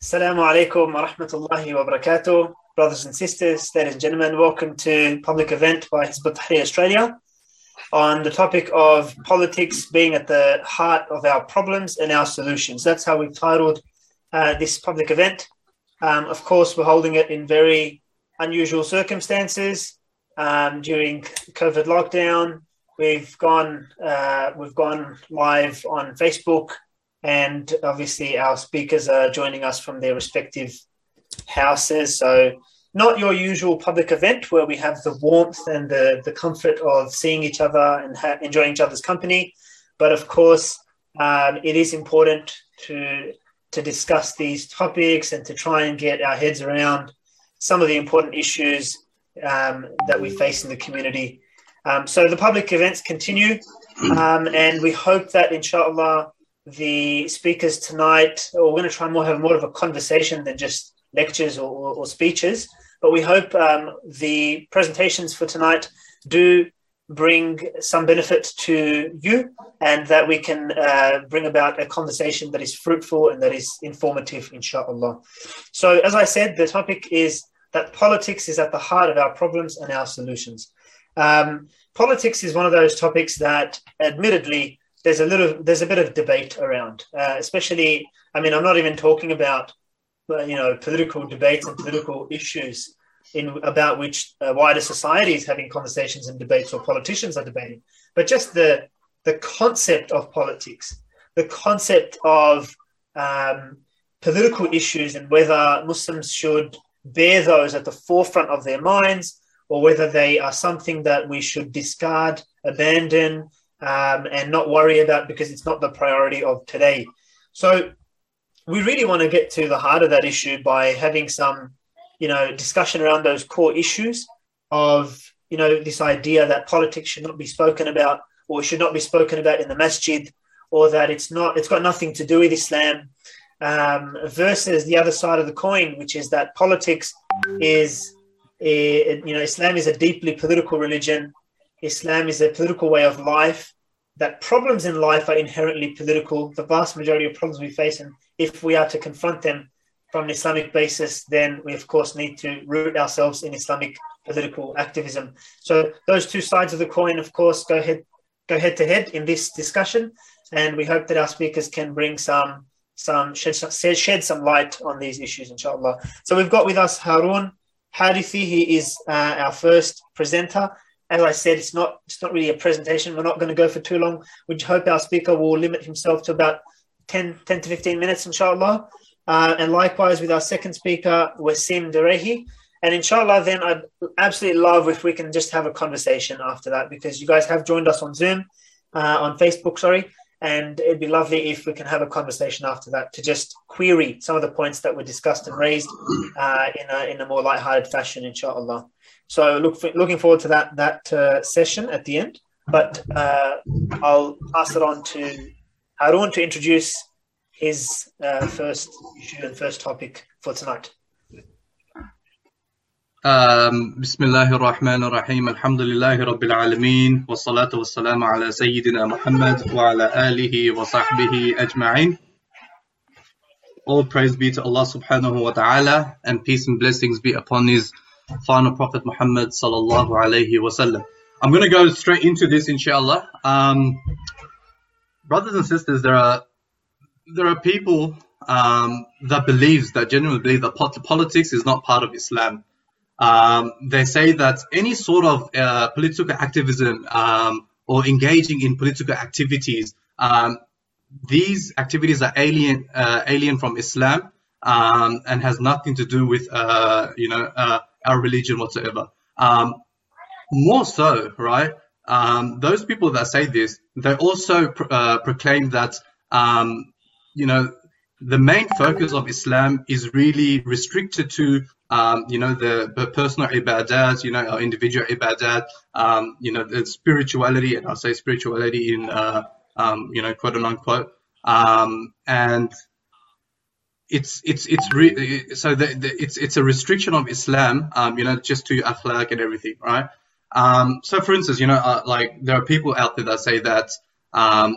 Assalamu alaikum wa rahmatullahi wa barakatuh. Brothers and sisters, ladies and gentlemen, welcome to public event by Hizb Tahrir Australia on the topic of politics being at the heart of our problems and our solutions. That's how we've titled uh, this public event. Um, of course, we're holding it in very unusual circumstances um, during COVID lockdown. We've gone uh, we've gone live on Facebook and obviously our speakers are joining us from their respective houses. So not your usual public event where we have the warmth and the, the comfort of seeing each other and ha- enjoying each other's company. But of course, um, it is important to to discuss these topics and to try and get our heads around some of the important issues um, that we face in the community. Um, so the public events continue, um, and we hope that, inshallah, the speakers tonight, we're going to try and more have more of a conversation than just lectures or, or, or speeches. But we hope um, the presentations for tonight do bring some benefit to you and that we can uh, bring about a conversation that is fruitful and that is informative, inshallah. So, as I said, the topic is that politics is at the heart of our problems and our solutions. Um, politics is one of those topics that, admittedly, there's a little there's a bit of debate around, uh, especially. I mean, I'm not even talking about uh, you know political debates and political issues in about which uh, wider society is having conversations and debates or politicians are debating, but just the the concept of politics, the concept of um, political issues and whether Muslims should bear those at the forefront of their minds or whether they are something that we should discard, abandon, um, and not worry about because it's not the priority of today. So we really want to get to the heart of that issue by having some, you know, discussion around those core issues of, you know, this idea that politics should not be spoken about or should not be spoken about in the masjid or that it's not, it's got nothing to do with Islam um, versus the other side of the coin, which is that politics is, a, you know, Islam is a deeply political religion Islam is a political way of life, that problems in life are inherently political. The vast majority of problems we face, and if we are to confront them from an Islamic basis, then we of course need to root ourselves in Islamic political activism. So those two sides of the coin, of course, go head go head to head in this discussion, and we hope that our speakers can bring some some shed, shed some light on these issues, inshallah. So we've got with us Harun Harithi. He is uh, our first presenter as I said, it's not it's not really a presentation. We're not going to go for too long. We hope our speaker will limit himself to about 10, 10 to 15 minutes, inshallah. Uh, and likewise with our second speaker, Wasim Doureihi. And inshallah, then I'd absolutely love if we can just have a conversation after that because you guys have joined us on Zoom, uh, on Facebook, sorry. And it'd be lovely if we can have a conversation after that to just query some of the points that were discussed and raised uh, in, a, in a more light-hearted fashion, inshallah. So look for, looking forward to that that uh, session at the end. But uh, I'll pass it on to Harun to introduce his uh, first issue and first topic for tonight. بسم الله الرحمن الرحيم الحمد لله رب العالمين والصلاة والسلام على سيدنا محمد وعلى آله وصحبه أجمعين All praise be to Allah subhanahu wa ta'ala and peace and blessings be upon his final Prophet Muhammad sallallahu alayhi wasallam. I'm going to go straight into this, inshallah. Um, brothers and sisters, there are there are people um, that believes that genuinely believe that politics is not part of Islam. Um, they say that any sort of uh, political activism um, or engaging in political activities, um, these activities are alien uh, alien from Islam um, and has nothing to do with uh, you know our religion whatsoever. Um, more so, right? Um, those people that say this, they also pr- uh, proclaim that, um, you know, the main focus of Islam is really restricted to, um, you know, the, the, personal ibadat, you know, our individual ibadat, um, you know, the spirituality, and I'll say spirituality in, uh, um, you know, quote unquote, and it's it's it's re- so the, the, it's it's a restriction of Islam, um, you know, just to akhlaq and everything, right? Um, so, for instance, you know, uh, like there are people out there that say that um,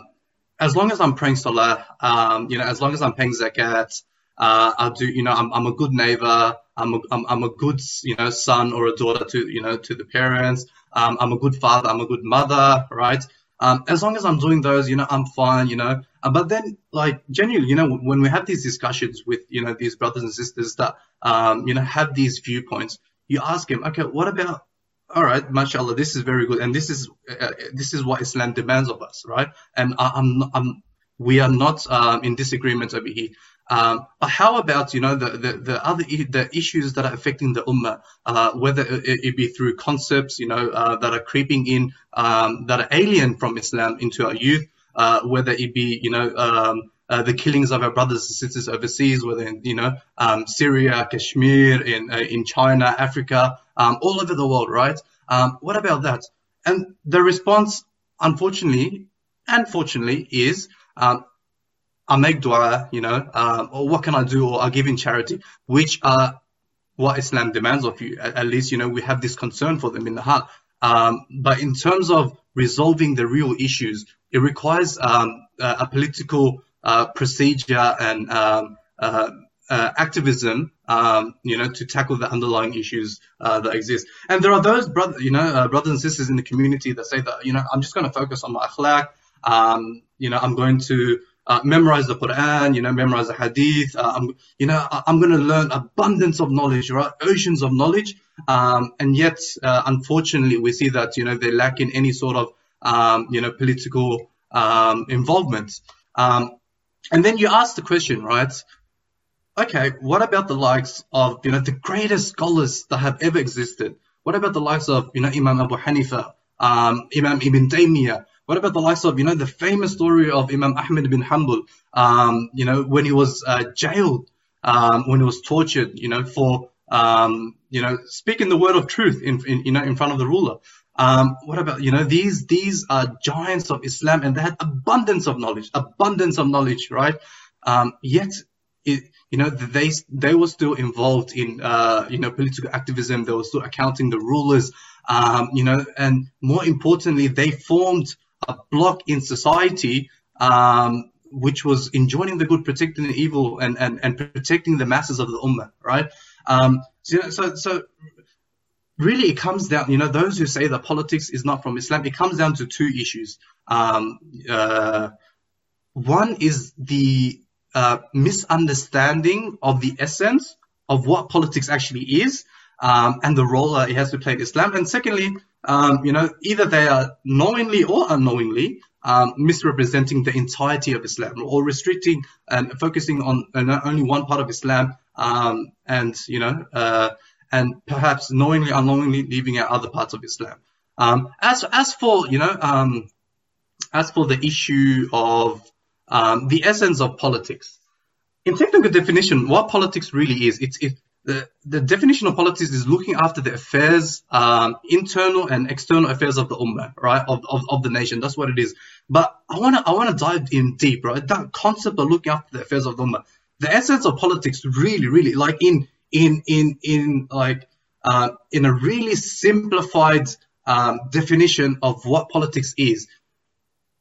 as long as I'm praying salah, um, you know, as long as I'm paying zakat, Uh, I do, you know, I'm, I'm a good neighbor. I'm a, I'm, I'm a good, you know, son or a daughter to, you know, to the parents. Um, I'm a good father. I'm a good mother, right? Um, as long as I'm doing those, you know, I'm fine, you know. Uh, but then, like, genuinely, you know, when we have these discussions with, you know, these brothers and sisters that, um, you know, have these viewpoints, you ask them, okay, what about, all right, mashallah, this is very good, and this is uh, this is what Islam demands of us, right? And I, am I'm, I'm, we are not um, in disagreement over here. Um, but how about you know the, the, the other the issues that are affecting the ummah, uh, whether it, it, be through concepts you know uh, that are creeping in um, that are alien from Islam into our youth, uh, whether it be you know um, uh, the killings of our brothers and sisters overseas, whether in you know um, Syria, Kashmir, in uh, in China, Africa, um, all over the world, right? Um, what about that? And the response, unfortunately, and fortunately, is um, I make dua, you know, um, or what can I do, or I give in charity, which are what Islam demands of you. At, at, least, you know, we have this concern for them in the heart. Um, but in terms of resolving the real issues, it requires um, a, a, political uh, procedure and um, uh, uh, activism, um, you know, to tackle the underlying issues uh, that exist. And there are those brother, you know, uh, brothers and sisters in the community that say that, you know, I'm just going to focus on my akhlaq. Um, you know, I'm going to uh, memorize the Quran, you know, memorize the Hadith. Uh, I'm, you know, I'm going to learn abundance of knowledge, right? Oceans of knowledge. Um, and yet, uh, unfortunately, we see that you know they lack in any sort of um, you know political um, involvement. Um, and then you ask the question, right? Okay, what about the likes of you know the greatest scholars that have ever existed? What about the likes of you know Imam Abu Hanifa, um, Imam Ibn Taymiyyah? What about the likes of, you know, the famous story of Imam Ahmed bin Hanbal, um, you know, when he was uh, jailed, um, when he was tortured, you know, for, um, you know, speaking the word of truth in, in you know, in front of the ruler. Um, what about, you know, these, these are giants of Islam and they had abundance of knowledge, abundance of knowledge, right? Um, yet, it, you know, they, they were still involved in, uh, you know, political activism. They were still accounting the rulers, um, you know, and more importantly, they formed a block in society um, which was enjoining the good, protecting the evil, and, and, and protecting the masses of the ummah, right? Um, so, so, so really it comes down, you know, those who say that politics is not from Islam, it comes down to two issues. Um, uh, one is the uh, misunderstanding of the essence of what politics actually is um, and the role that it has to play in Islam. And secondly, um, you know, either they are knowingly or unknowingly um, misrepresenting the entirety of Islam or restricting and focusing on only one part of Islam um, and, you know, uh, and perhaps knowingly, unknowingly leaving out other parts of Islam. Um, as, as for, you know, um, as for the issue of um, the essence of politics, in technical definition, what politics really is, it's, it, the, the definition of politics is looking after the affairs, um, internal and external affairs of the ummah, right, of, of, of the nation. That's what it is. But I want to I wanna dive in deep, right? That concept of looking after the affairs of the ummah. The essence of politics really, really, like in, in, in, in, like, uh, in a really simplified um, definition of what politics is.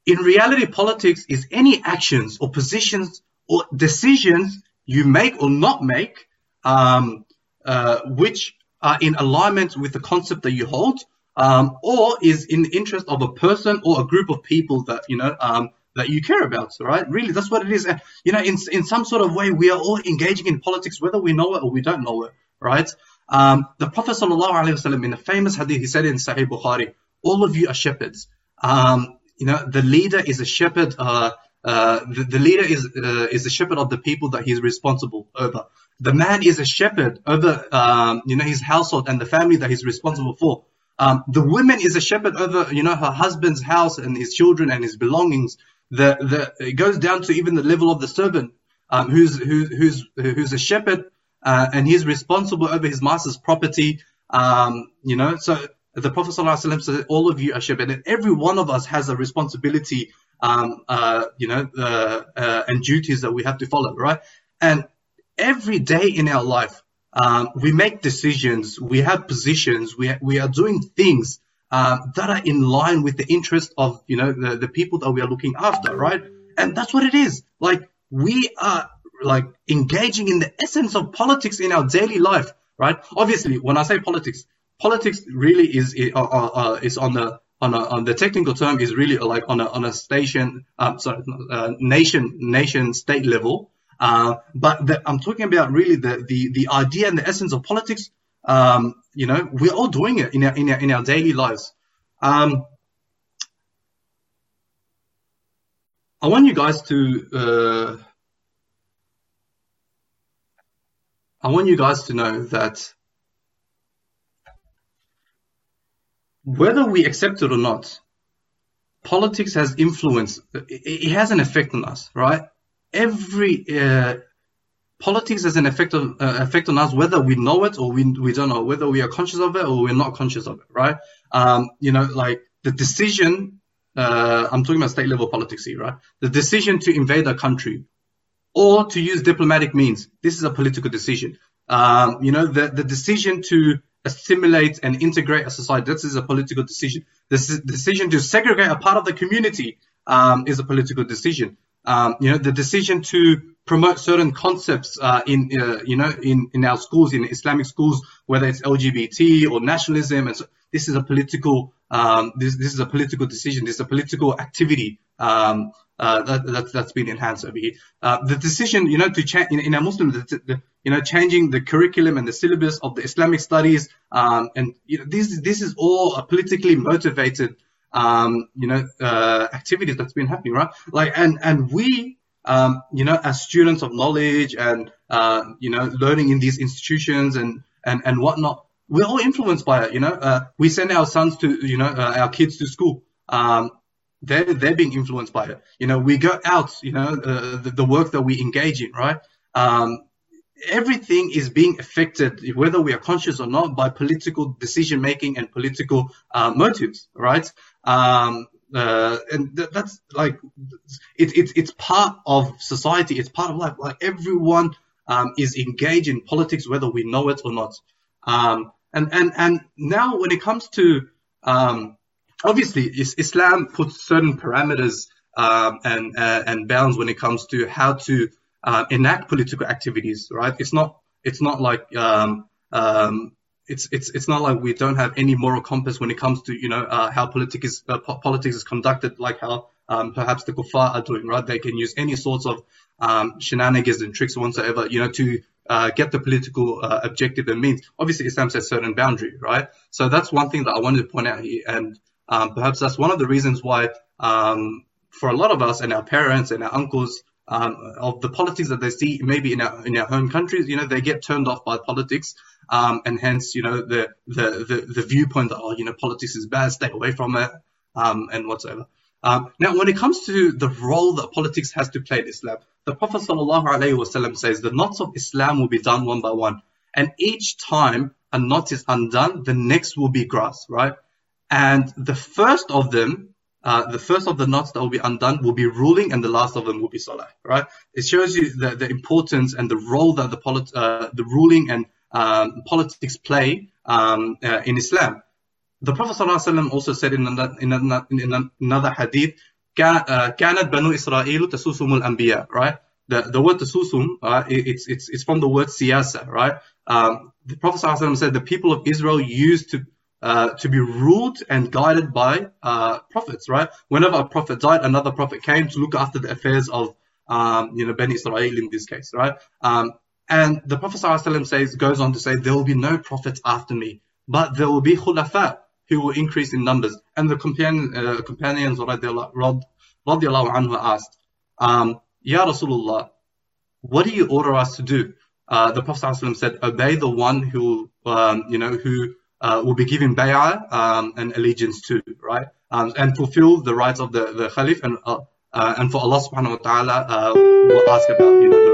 In reality, politics is any actions or positions or decisions you make or not make um, uh, which are in alignment with the concept that you hold, um, or is in the interest of a person or a group of people that you know um, that you care about. Right? Really, that's what it is. And, You know, in in some sort of way, we are all engaging in politics, whether we know it or we don't know it. Right? Um, the Prophet ﷺ in a famous hadith, he said in Sahih Bukhari, "All of you are shepherds." Um, you know, the leader is a shepherd. Uh, uh, the, the, leader is uh, is the shepherd of the people that he's responsible over. The man is a shepherd over um, you know his household and the family that he's responsible for. Um, the woman is a shepherd over you know her husband's house and his children and his belongings. The the it goes down to even the level of the servant um, who's who, who's who's a shepherd uh, and he's responsible over his master's property. Um, you know so the Prophet said, all of you are shepherd, and every one of us has a responsibility um, uh, you know, uh, uh, and duties that we have to follow, right? And every day in our life, um, we make decisions, we have positions, we, we are doing things um, that are in line with the interest of, you know, the, the people that we are looking after, right? And that's what it is. Like, we are like engaging in the essence of politics in our daily life, right? Obviously, when I say politics, politics really is uh, uh, uh, is on the on, a, on the technical term is really like on a on a station um, sorry uh, nation nation state level. Uh, but the, I'm talking about really the, the the idea and the essence of politics. Um, you know, we're all doing it in our in our, in our daily lives. Um, I want you guys to uh, I want you guys to know that whether we accept it or not, politics has influence. It has an effect on us, right? Every uh, politics has an effect on uh, effect on us, whether we know it or we we don't know, whether we are conscious of it or we're not conscious of it, right? Um, you know, like the decision. Uh, I'm talking about state level politics here, right? The decision to invade a country or to use diplomatic means. This is a political decision. Um, you know, the the decision to assimilate and integrate a society. This is a political decision. This decision to segregate a part of the community um, is a political decision. Um, you know, the decision to promote certain concepts uh, in, uh, you know, in, in our schools, in Islamic schools, whether it's LGBT or nationalism, and so this is a political, um, this, this is a political decision. This is a political activity um, uh, that, that, has been enhanced over here. Uh, the decision, you know, to change in, in a Muslim, the, the, you know, changing the curriculum and the syllabus of the Islamic studies, um, and you know, this this is all a politically motivated, um, you know, uh, activities that's been happening, right? Like, and and we, um, you know, as students of knowledge and uh, you know, learning in these institutions and and and whatnot, we're all influenced by it. You know, uh, we send our sons to, you know, uh, our kids to school. Um, they're they're being influenced by it. You know, we go out. You know, uh, the, the work that we engage in, right? Um, everything is being affected, whether we are conscious or not, by political decision making and political uh, motives, right? Um, uh, and th- that's like it's it, it's part of society. It's part of life. Like everyone um, is engaged in politics, whether we know it or not. Um, and and and now when it comes to um, obviously Islam puts certain parameters um, and uh, and bounds when it comes to how to uh, enact political activities, right? It's not it's not like um, um, it's it's it's not like we don't have any moral compass when it comes to you know uh, how politics is uh, po- politics is conducted, like how um, perhaps the kuffar are doing, right? They can use any sorts of um, shenanigans and tricks whatsoever, you know, to uh, get the political uh, objective and means. Obviously, Islam sets certain boundary, right? So that's one thing that I wanted to point out here, and um, perhaps that's one of the reasons why, um, for a lot of us and our parents and our uncles, um, of the politics that they see maybe in our in our home countries, you know, they get turned off by politics, um, and hence, you know, the, the the the viewpoint that oh, you know, politics is bad, stay away from it, um, and whatsoever. Um, now, when it comes to the role that politics has to play in Islam, the Prophet ﷺ says the knots of Islam will be done one by one, and each time a knot is undone, the next will be grass, right? And the first of them uh, the first of the knots that will be undone will be ruling, and the last of them will be salah. Right? It shows you the, the importance and the role that the polit- uh, the ruling and um, politics play um, uh, in Islam. The Prophet ﷺ also said in another, in another, in another hadith, كانت بنو إسرائيل تسوسهم الأنبياء. Right? The, the word tasusum, uh, it's, it's, it's from the word siyasa, right? Um, the Prophet ﷺ said the people of Israel used to uh, to be ruled and guided by uh, prophets, right? Whenever a prophet died, another prophet came to look after the affairs of, um, you know, Bani Israel in this case, right? Um, and the Prophet ﷺ says, goes on to say, there will be no prophets after me, but there will be khulafa who will increase in numbers. And the companion, uh, companions, anhu asked, um, Ya Rasulullah, what do you order us to do? Uh, the Prophet ﷺ said, obey the one who, um, you know, who uh, will be given bay'ah um, and allegiance to, right? Um, and fulfill the rights of the, the Khalif and uh, uh, and for Allah subhanahu wa ta'ala uh, will ask about you know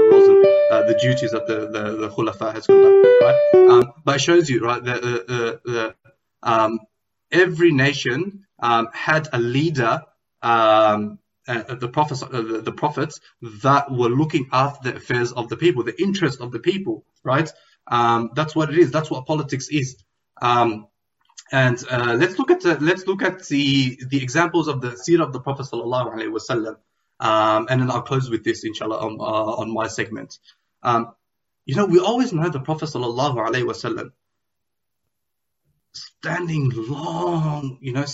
the uh, duties that the, the, the Khulafa has conducted, right? Um, but it shows you, right, that the, the, um, every nation um, had a leader um, uh, the prophets, uh, the, the, prophets that were looking after the affairs of the people, the interests of the people, right? Um, that's what it is. That's what politics is. Um, and uh, let's look at the, let's look at the the examples of the seerah of the Prophet sallallahu alaihi wasallam. Um, and then I'll close with this, inshallah, on, uh, on my segment. Um, you know, we always know the Prophet sallallahu alaihi wasallam standing long, you know,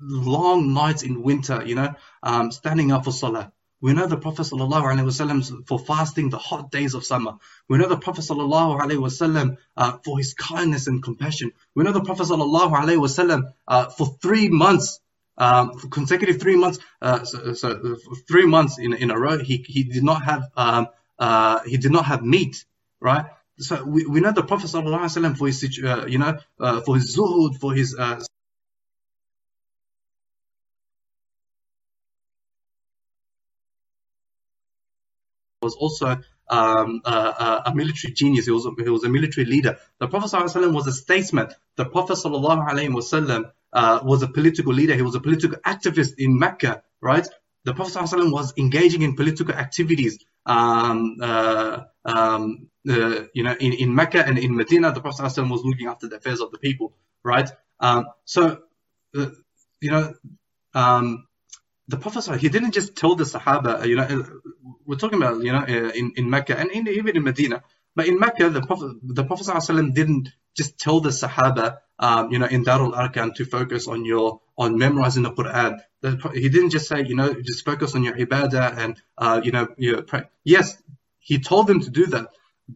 long nights in winter, you know, um, standing up for salah. We know the Prophet ﷺ for fasting the hot days of summer. We know the Prophet ﷺ uh, for his kindness and compassion. We know the Prophet ﷺ uh, for three months, um, for consecutive three months, uh, so, so three months in, in a row, he, he did not have um, uh, he did not have meat, right? So we, we know the Prophet ﷺ for his uh, you know uh, for his zuhud, for his was also um, uh, a military genius. He was a, he was a military leader. The Prophet ﷺ was a statesman. The Prophet ﷺ uh, was a political leader. He was a political activist in Mecca, right? The Prophet ﷺ was engaging in political activities. Um, uh, um, uh, you know, in, in Mecca and in Medina, the Prophet ﷺ was looking after the affairs of the people, right? Um, so, uh, you know, um, the Prophet he didn't just tell the Sahaba, you know, we're talking about, you know, in, in Mecca and in, even in Medina. But in Mecca, the Prophet, the Prophet ﷺ didn't just tell the Sahaba, um, you know, in Darul Arqam to focus on your on memorizing the Quran. The, he didn't just say, you know, just focus on your ibadah and uh, you know, your pray. Yes, he told them to do that,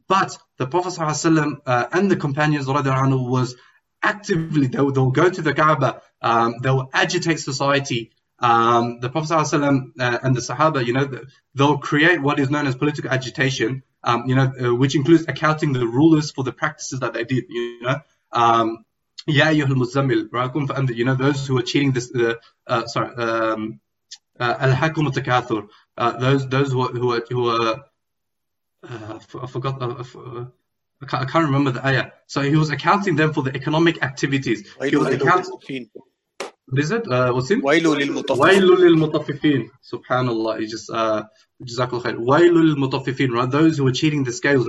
but the Prophet ﷺ, uh, and the companions عنه, was actively they will go to the Kaaba, um, they will agitate society. Um, the Prophet ﷺ, uh, and the Sahaba, you know, they'll create what is known as political agitation um, you know, uh, which includes accounting the rulers for the practices that they did, you know. Um, yeah, muzammil, and you know those who are cheating this. Uh, uh, sorry, um, uh, al-hakum takathur. Uh, those those who are who are, who are uh, I forgot. Uh, I can't, I can't remember the ayah. So he was accounting them for the economic activities. He was accounting. What is it? Uh, what's it? ويل للمطففين ويل للمطففين Subhanallah. You just uh, Jazakallah khair. ويل للمطففين. Right? Those who were cheating the scales.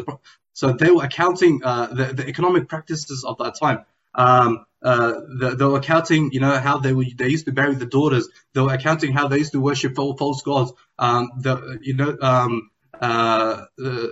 So they were accounting uh, the, the economic practices of that time. Um, uh, the, they were accounting, you know, how they were, they used to bury the daughters. They were accounting how they used to worship false gods. Um, the, you know, um, uh, uh,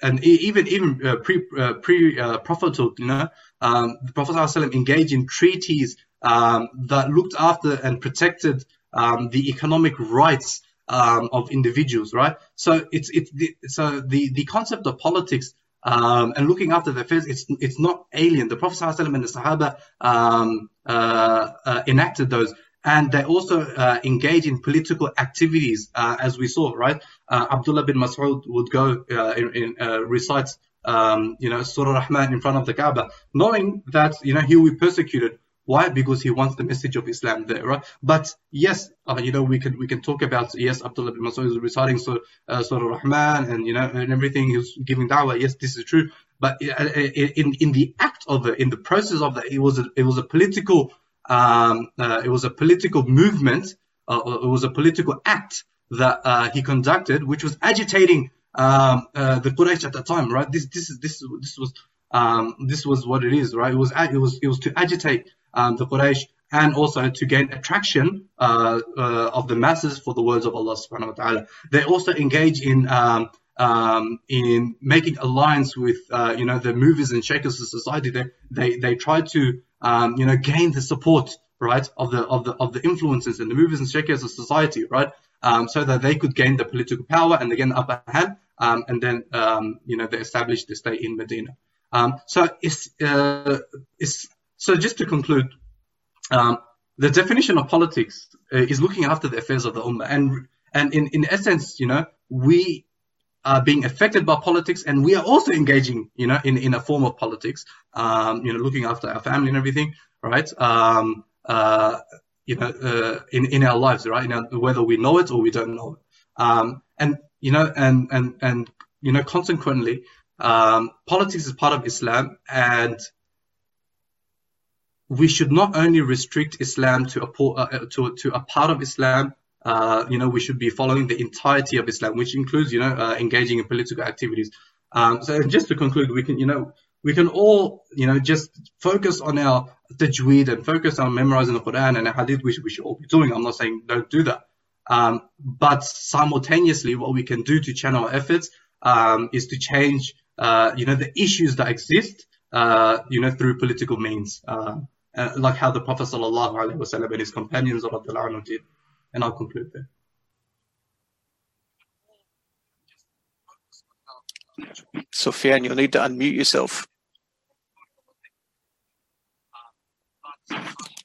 and even even uh, pre uh, pre uh, prophethood, you know, um, the Prophet ﷺ engaged in treaties um, that looked after and protected um, the economic rights um, of individuals, right? So it's it's the, so the the concept of politics um, and looking after the affairs, it's it's not alien. The Prophet ﷺ and the Sahaba um, uh, uh, enacted those, and they also uh, engage in political activities, uh, as we saw, right? Uh, Abdullah bin Mas'ud would go uh, in, in recites, um, you know, Surah Rahman in front of the Kaaba, knowing that you know he will be persecuted. Why? Because he wants the message of Islam there, right? But yes, uh, you know, we can we can talk about yes, Abdullah bin Masud is reciting Surah, uh, Surah Rahman and you know and everything. He's giving da'wah. Yes, this is true. But uh, in in the act of it, in the process of it, it was a, it was a political um, uh, it was a political movement. Uh, it was a political act that uh, he conducted, which was agitating um, uh, the Quraysh at that time, right? This this is this this was um, this was what it is, right? It was it was it was to agitate um, the Quraysh, and also to gain attraction uh, uh, of the masses for the words of Allah subhanahu wa ta'ala. They also engage in um, um, in making alliance with uh, you know the movers and shakers of society. They they, they try to um, you know gain the support right of the of the of the influences and the movers and shakers of society right um, so that they could gain the political power and again upper hand um, and then um, you know they established the state in Medina. Um, so it's uh, it's so just to conclude, um, the definition of politics uh, is looking after the affairs of the ummah, and and in, in essence, you know, we are being affected by politics, and we are also engaging, you know, in, in a form of politics, um, you know, looking after our family and everything, right? Um, uh, you know, uh, in in our lives, right? Know, whether we know it or we don't know it, um, and you know, and and and you know, consequently, um, politics is part of Islam, and we should not only restrict Islam to a, uh, to, to a part of Islam, uh, you know, we should be following the entirety of Islam, which includes, you know, uh, engaging in political activities. Um, so just to conclude, we can, you know, we can all, you know, just focus on our tajweed and focus on memorizing the Quran and the Hadith, which we should all be doing. I'm not saying don't do that. Um, but simultaneously, what we can do to channel our efforts um, is to change, uh, you know, the issues that exist, uh, you know, through political means, uh, like how the Prophet sallallahu alaihi wasallam and his companions did. And I'll conclude there. Sufyan, you'll need to unmute yourself.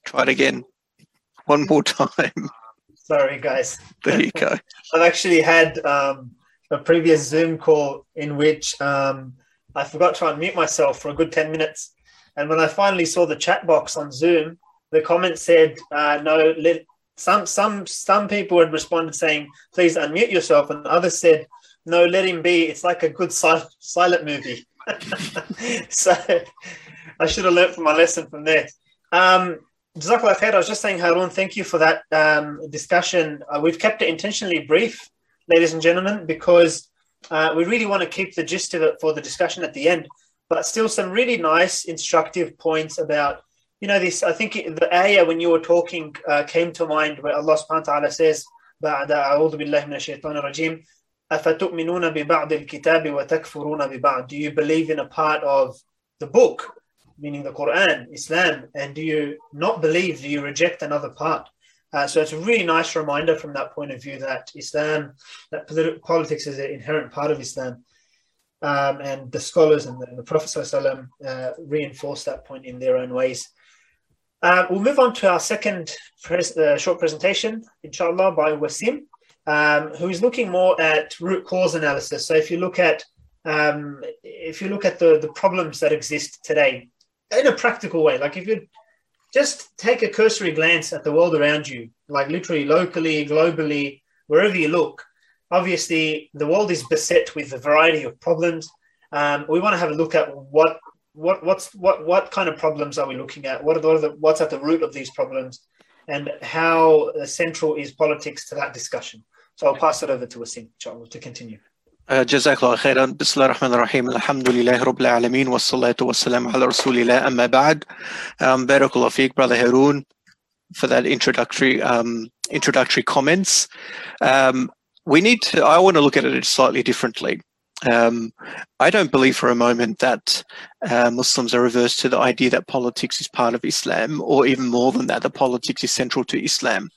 Try it again. One more time. Sorry, guys. There you go. I've actually had um, a previous Zoom call in which um, I forgot to unmute myself for a good 10 minutes. And when I finally saw the chat box on Zoom, the comment said, uh, no, let, some, some, some people had responded saying, please unmute yourself. And others said, no, let him be. It's like a good silent, silent movie. so I should have learned from my lesson from there. Um, Jazakallah khair. I was just saying, Harun, thank you for that um, discussion. Uh, we've kept it intentionally brief, ladies and gentlemen, because uh, we really want to keep the gist of it for the discussion at the end But still, some really nice, instructive points about, you know, this. I think the ayah when you were talking uh, came to mind where Allah subhanahu wa ta'ala says, بعد أعوذ بالله من الشيطان الرجيم أفتؤمنون ببعض الكتاب وتكفرون ببعض Do you believe in a part of the book meaning the Quran, Islam, and do you not believe, do you reject another part? Uh, so it's a really nice reminder from that point of view that Islam, that politi- politics is an inherent part of Islam. Um, and the scholars and the, the Prophet uh, reinforce that point in their own ways. Uh, we'll move on to our second pres- uh, short presentation, inshallah, by Wasim, um, who is looking more at root cause analysis. So if you look at um, if you look at the, the problems that exist today, in a practical way. Like if you just take a cursory glance at the world around you, like literally locally, globally, wherever you look, obviously the world is beset with a variety of problems. Um, we want to have a look at what what what's what what kind of problems are we looking at? What are the, what are the what's at the root of these problems, and how central is politics to that discussion? So I'll pass it over to Wasim, to continue. جزاك الله خيرا بسم الله الرحمن الرحيم الحمد لله رب العالمين والصلاة والسلام على رسول الله أما بعد um, بارك الله فيك brother Harun for that introductory um, introductory comments um, we need to I want to look at it slightly differently um, I don't believe for a moment that uh, Muslims are averse to the idea that politics is part of Islam, or even more than that, that politics is central to Islam.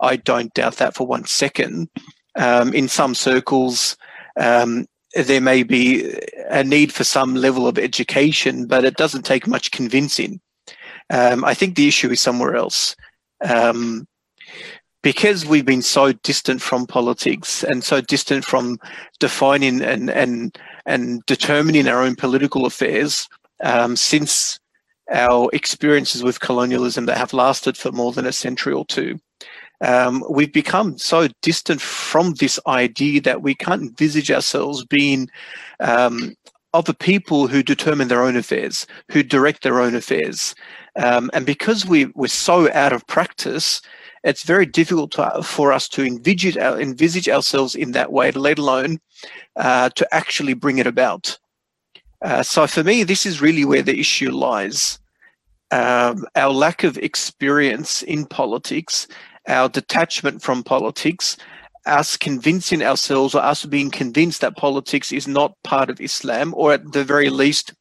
I don't doubt that for one second. Um, in some circles, um, there may be a need for some level of education, but it doesn't take much convincing. Um, I think the issue is somewhere else. Because we've been so distant from politics and so distant from defining and and and determining our own political affairs um, since our experiences with colonialism that have lasted for more than a century or two, um, we've become so distant from this idea that we can't envisage ourselves being um, other people who determine their own affairs, who direct their own affairs. Um, and because we, we're so out of practice, it's very difficult to, for us to envisage, envisage ourselves in that way, let alone uh, to actually bring it about. Uh, so for me, this is really where the issue lies. Um, our lack of experience in politics our detachment from politics, us convincing ourselves or us being convinced that politics is not part of Islam, or at the very least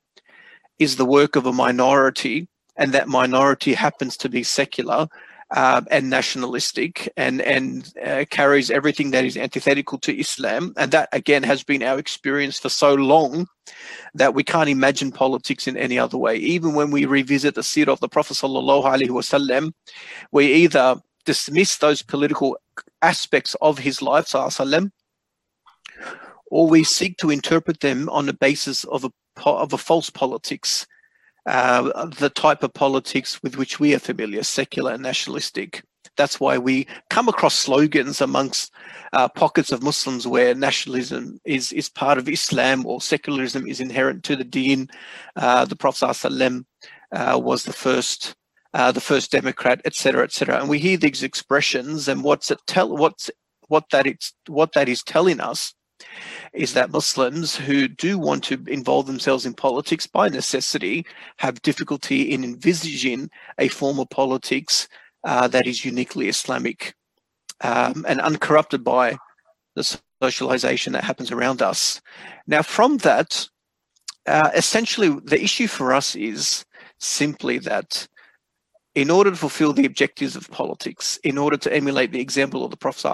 is the work of a minority, and that minority happens to be secular uh, and nationalistic and and uh, carries everything that is antithetical to Islam, and that again has been our experience for so long that we can't imagine politics in any other way. Even when we revisit the seerah of the Prophet wasallam, we either dismiss those political aspects of his life, sallam, or we seek to interpret them on the basis of a of a false politics, uh, the type of politics with which we are familiar, secular and nationalistic. That's why we come across slogans amongst uh, pockets of Muslims where nationalism is, is part of Islam or secularism is inherent to the deen. Uh, the Prophet ﷺ, uh, was the first uh, the first Democrat, etc., etc. And we hear these expressions, and what's it tell? What's what that it's what that is telling us is that Muslims who do want to involve themselves in politics by necessity have difficulty in envisaging a form of politics uh, that is uniquely Islamic. um, and uncorrupted by the socialization that happens around us. Now, from that, uh, essentially, the issue for us is simply that in order to fulfill the objectives of politics, in order to emulate the example of the Prophet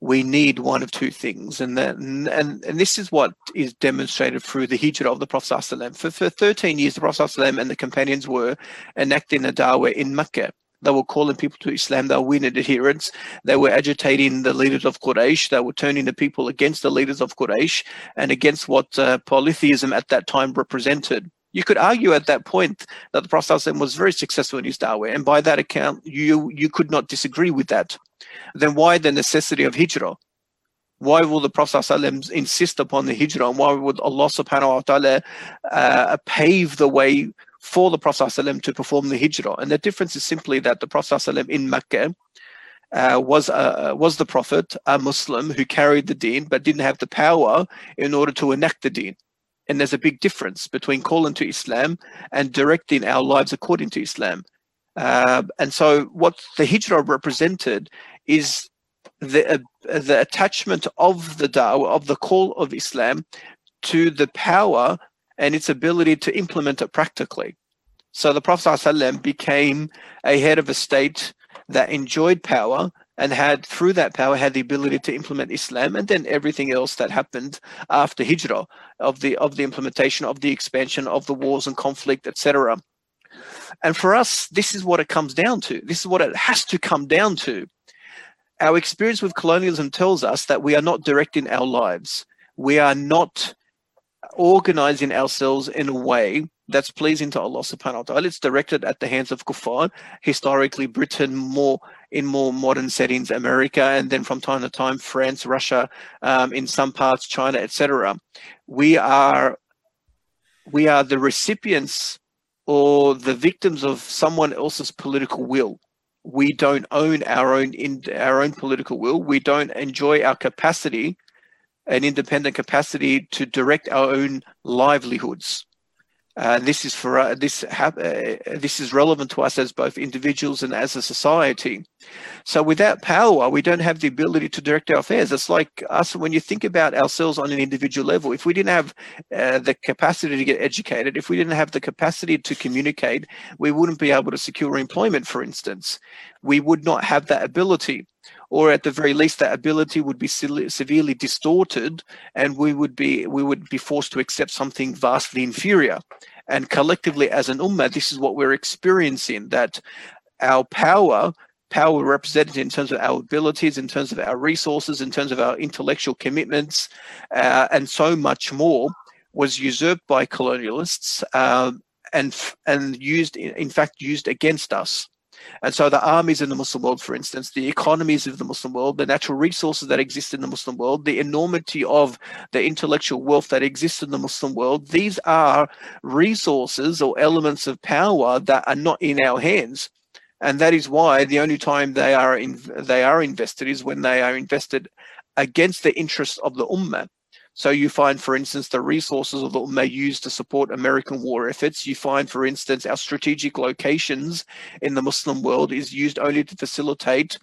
we need one of two things. And, then, and, and this is what is demonstrated through the hijrah of the Prophet ﷺ. For, for 13 years, the Prophet ﷺ and the companions were enacting a dawah in Mecca. They were calling people to Islam. They were winning adherents. They were agitating the leaders of Quraysh. They were turning the people against the leaders of Quraysh and against what uh, polytheism at that time represented. You could argue at that point that the Prophet was very successful in his da'wah, and by that account, you you could not disagree with that. Then why the necessity of hijrah? Why will the Prophet insist upon the hijrah? And why would Allah subhanahu wa ta'ala uh, pave the way for the Prophet to perform the hijrah? And the difference is simply that the Prophet in Mecca uh, was uh, was the Prophet, a Muslim who carried the deen but didn't have the power in order to enact the deen. And there's a big difference between calling to Islam and directing our lives according to Islam. Uh, and so, what the hijrah represented is the uh, the attachment of the da'wah of the call of Islam to the power and its ability to implement it practically. So the Prophet ﷺ became a head of a state that enjoyed power and had through that power had the ability to implement Islam and then everything else that happened after Hijrah of the of the implementation of the expansion of the wars and conflict etc. And for us, this is what it comes down to. This is what it has to come down to. Our experience with colonialism tells us that we are not directing our lives. We are not organizing ourselves in a way that's pleasing to Allah subhanahu wa ta'ala. It's directed at the hands of kuffar, historically Britain more in more modern settings, America, and then from time to time France, Russia, um, in some parts China, etc. We are we are the recipients or the victims of someone else's political will. We don't own our own in our own political will. We don't enjoy our capacity, an independent capacity to direct our own livelihoods. Uh, this is for uh, this uh, this is relevant to us as both individuals and as a society. So without power, we don't have the ability to direct our affairs. It's like us when you think about ourselves on an individual level. If we didn't have uh, the capacity to get educated, if we didn't have the capacity to communicate, we wouldn't be able to secure employment. For instance, we would not have that ability or at the very least that ability would be severely distorted and we would be we would be forced to accept something vastly inferior. And collectively as an ummah this is what we're experiencing that our power power represented in terms of our abilities in terms of our resources in terms of our intellectual commitments uh, and so much more was usurped by colonialists um, and and used in fact used against us and so the armies in the Muslim world, for instance, the economies of the Muslim world, the natural resources that exist in the Muslim world, the enormity of the intellectual wealth that exists in the Muslim world, these are resources or elements of power that are not in our hands. And that is why the only time they are in, they are invested is when they are invested against the interests of the ummah. So you find, for instance, the resources of the Ummah used to support American war efforts. You find, for instance, our strategic locations in the Muslim world is used only to facilitate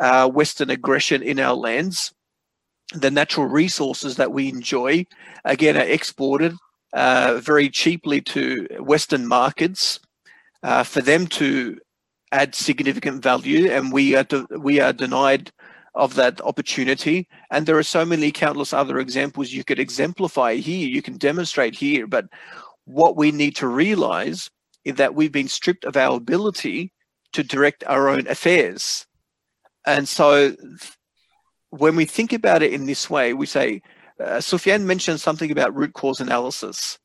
uh, Western aggression in our lands. The natural resources that we enjoy, again, are exported uh, very cheaply to Western markets uh, for them to add significant value, and we are de- we are denied of that opportunity. And there are so many countless other examples you could exemplify here, you can demonstrate here. But what we need to realize is that we've been stripped of our ability to direct our own affairs. And so when we think about it in this way, we say, uh, Sufyan mentioned something about root cause analysis.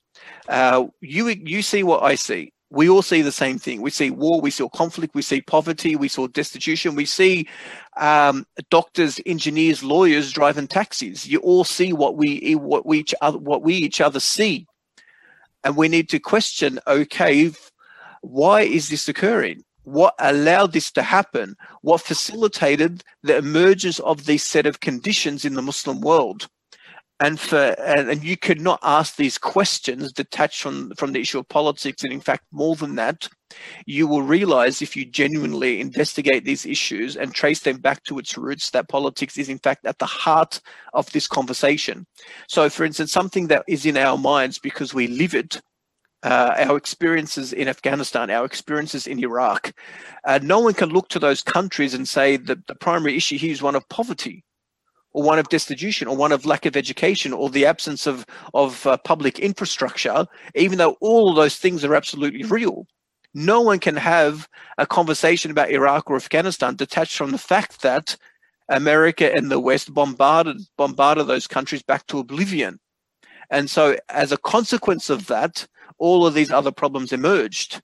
Uh, you you see what I see we all see the same thing. We see war, we see conflict, we see poverty, we saw destitution, we see um, doctors, engineers, lawyers driving taxis. You all see what we what we each other what we each other see, and we need to question. Okay, why is this occurring? What allowed this to happen? What facilitated the emergence of these set of conditions in the Muslim world? And for and, you could not ask these questions detached from from the issue of politics and in fact more than that you will realize if you genuinely investigate these issues and trace them back to its roots that politics is in fact at the heart of this conversation. So, for instance, something that is in our minds because we live it. Uh, our experiences in Afghanistan, our experiences in Iraq, uh, no one can look to those countries and say that the primary issue here is one of poverty or one of destitution or one of lack of education or the absence of, of uh, public infrastructure, even though all of those things are absolutely real. No one can have a conversation about Iraq or Afghanistan detached from the fact that America and the West bombarded bombarded those countries back to oblivion. And so, as a consequence of that, all of these other problems emerged.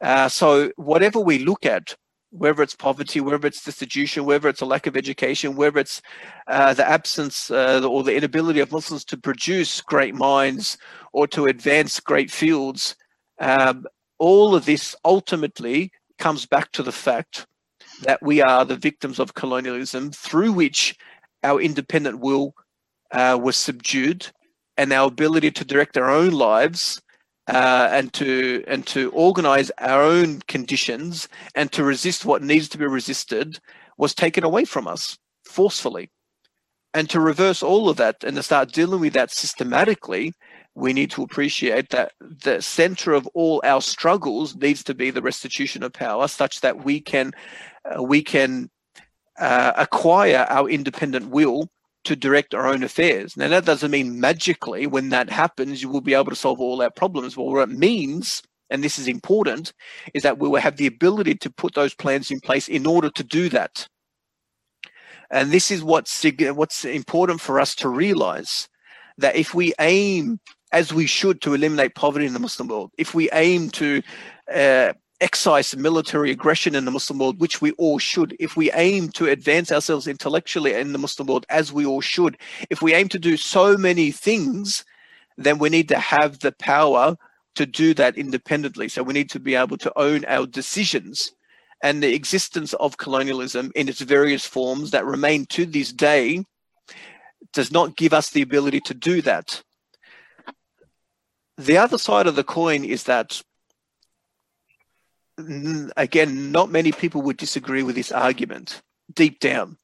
Uh, so, whatever we look at, whether it's poverty, whether it's destitution, whether it's a lack of education, whether it's uh, the absence uh, or the inability of Muslims to produce great minds or to advance great fields, um, all of this ultimately comes back to the fact that we are the victims of colonialism through which our independent will uh, was subdued and our ability to direct our own lives uh, and to and to organize our own conditions and to resist what needs to be resisted was taken away from us forcefully. And to reverse all of that and to start dealing with that systematically we need to appreciate that the center of all our struggles needs to be the restitution of power such that we can uh, we can uh, acquire our independent will to direct our own affairs. Now, that doesn't mean magically when that happens, you will be able to solve all our problems. Well, what it means, and this is important, is that we will have the ability to put those plans in place in order to do that. And this is what's, what's important for us to realize that if we aim, as we should, to eliminate poverty in the Muslim world, if we aim to uh, excise military aggression in the Muslim world, which we all should, if we aim to advance ourselves intellectually in the Muslim world, as we all should, if we aim to do so many things, then we need to have the power to do that independently. So we need to be able to own our decisions. And the existence of colonialism in its various forms that remain to this day does not give us the ability to do that. The other side of the coin is that again, not many people would disagree with this argument deep down.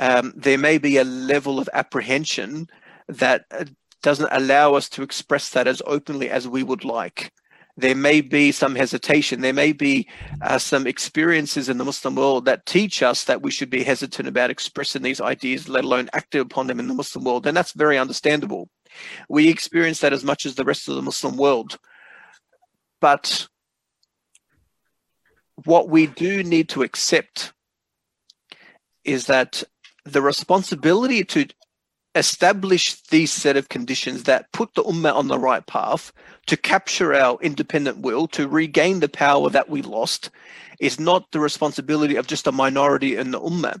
Um, there may be a level of apprehension that uh, doesn't allow us to express that as openly as we would like. There may be some hesitation. There may be uh, some experiences in the Muslim world that teach us that we should be hesitant about expressing these ideas, let alone acting upon them in the Muslim world. And that's very understandable. We experience that as much as the rest of the Muslim world. But what we do need to accept is that the responsibility to establish these set of conditions that put the ummah on the right path to capture our independent will to regain the power that we lost is not the responsibility of just a minority in the ummah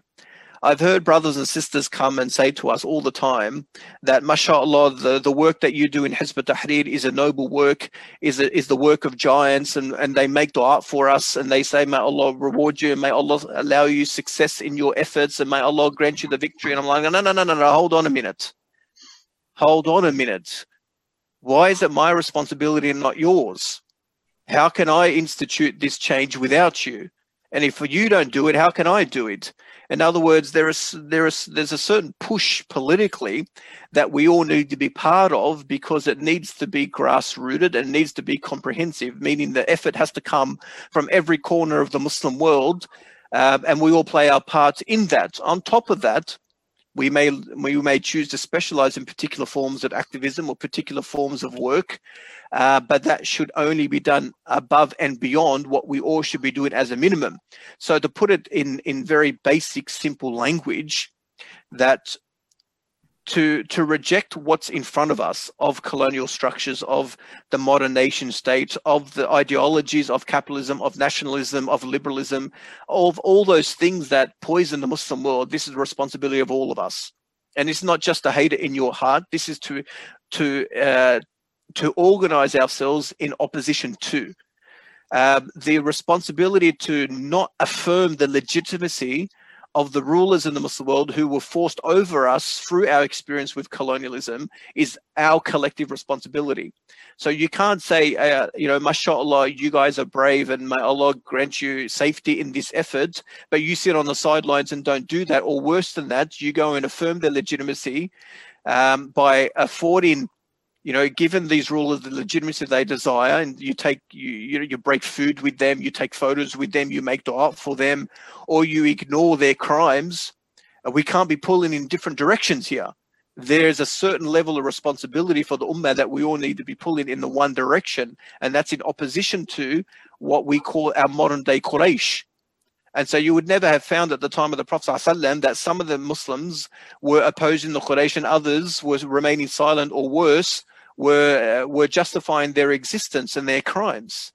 I've heard brothers and sisters come and say to us all the time that, mashallah, the, the work that you do in Hizb tahrir is a noble work, is, a, is the work of giants, and, and they make dua for us, and they say, may Allah reward you, and may Allah allow you success in your efforts, and may Allah grant you the victory. And I'm like, no, no, no, no, no, hold on a minute. Hold on a minute. Why is it my responsibility and not yours? How can I institute this change without you? And if you don't do it, how can I do it? In other words, there is there is there's a certain push politically that we all need to be part of because it needs to be grass rooted and needs to be comprehensive, meaning the effort has to come from every corner of the Muslim world, uh, and we all play our part in that. On top of that, we may we may choose to specialize in particular forms of activism or particular forms of work uh, but that should only be done above and beyond what we all should be doing as a minimum. So to put it in in very basic, simple language, that to to reject what's in front of us of colonial structures of the modern nation state of the ideologies of capitalism of nationalism of liberalism of all those things that poison the muslim world. This is the responsibility of all of us. And it's not just to hate it in your heart. This is to to uh, to organize ourselves in opposition to. Um, the responsibility to not affirm the legitimacy of the rulers in the Muslim world who were forced over us through our experience with colonialism is our collective responsibility. So you can't say, uh, you know, mashallah, you guys are brave and may Allah grant you safety in this effort, but you sit on the sidelines and don't do that. Or worse than that, you go and affirm their legitimacy um, by affording you know, given these rulers the legitimacy they desire, and you take you you know you break food with them, you take photos with them, you make dua for them, or you ignore their crimes, uh, we can't be pulling in different directions here. There's a certain level of responsibility for the ummah that we all need to be pulling in the one direction, and that's in opposition to what we call our modern day Quraysh. And so you would never have found at the time of the Prophet ﷺ that some of the Muslims were opposing the Quraysh and others were remaining silent or worse, were uh, were justifying their existence and their crimes.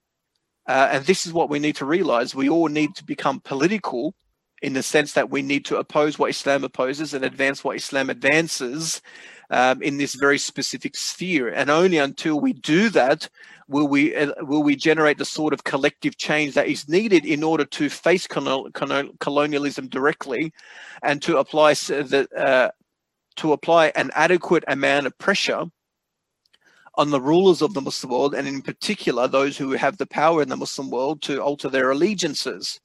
Uh, and this is what we need to realize. We all need to become political in the sense that we need to oppose what Islam opposes and advance what Islam advances um, in this very specific sphere. And only until we do that will we uh, will we generate the sort of collective change that is needed in order to face colonialism directly and to apply the uh, to apply an adequate amount of pressure on the rulers of the Muslim world, and in particular those who have the power in the Muslim world to alter their allegiances.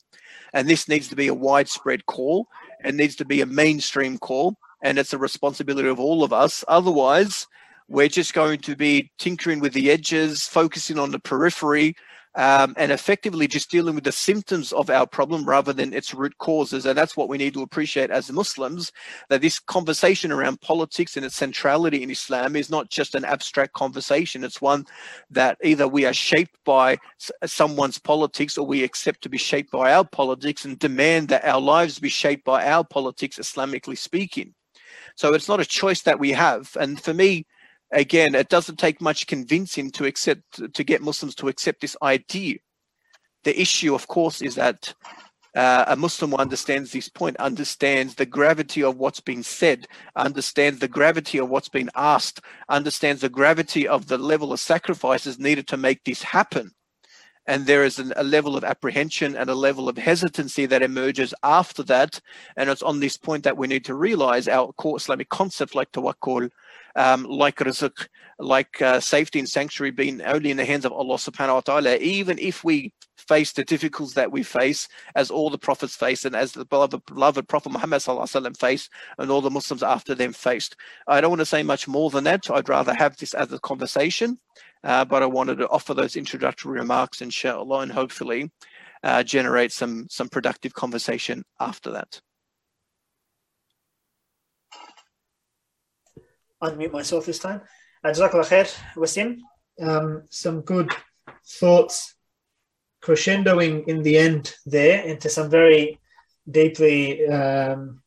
And this needs to be a widespread call. and needs to be a mainstream call, and it's a responsibility of all of us. Otherwise, we're just going to be tinkering with the edges, focusing on the periphery, um, and effectively just dealing with the symptoms of our problem rather than its root causes. And that's what we need to appreciate as Muslims that this conversation around politics and its centrality in Islam is not just an abstract conversation. It's one that either we are shaped by someone's politics or we accept to be shaped by our politics and demand that our lives be shaped by our politics, Islamically speaking. So it's not a choice that we have. And for me, again, it doesn't take much convincing to accept to get Muslims to accept this idea. The issue, of course, is that uh, a Muslim who understands this point understands the gravity of what's been said, understands the gravity of what's been asked, understands the gravity of the level of sacrifices needed to make this happen. And there is an, a level of apprehension and a level of hesitancy that emerges after that. And it's on this point that we need to realize our core Islamic concept like tawakkul um, like rizq, like uh, safety and sanctuary being only in the hands of Allah subhanahu wa ta'ala, even if we face the difficulties that we face, as all the prophets face, and as the beloved, beloved Prophet Muhammad sallam faced, and all the Muslims after them faced. I don't want to say much more than that. I'd rather have this as a conversation, uh, but I wanted to offer those introductory remarks, and inshallah, and hopefully uh, generate some some productive conversation after that. unmute myself this time. Uh, Jazakallah khair, Wasim. Um, some good thoughts crescendoing in the end there into some very deeply, um,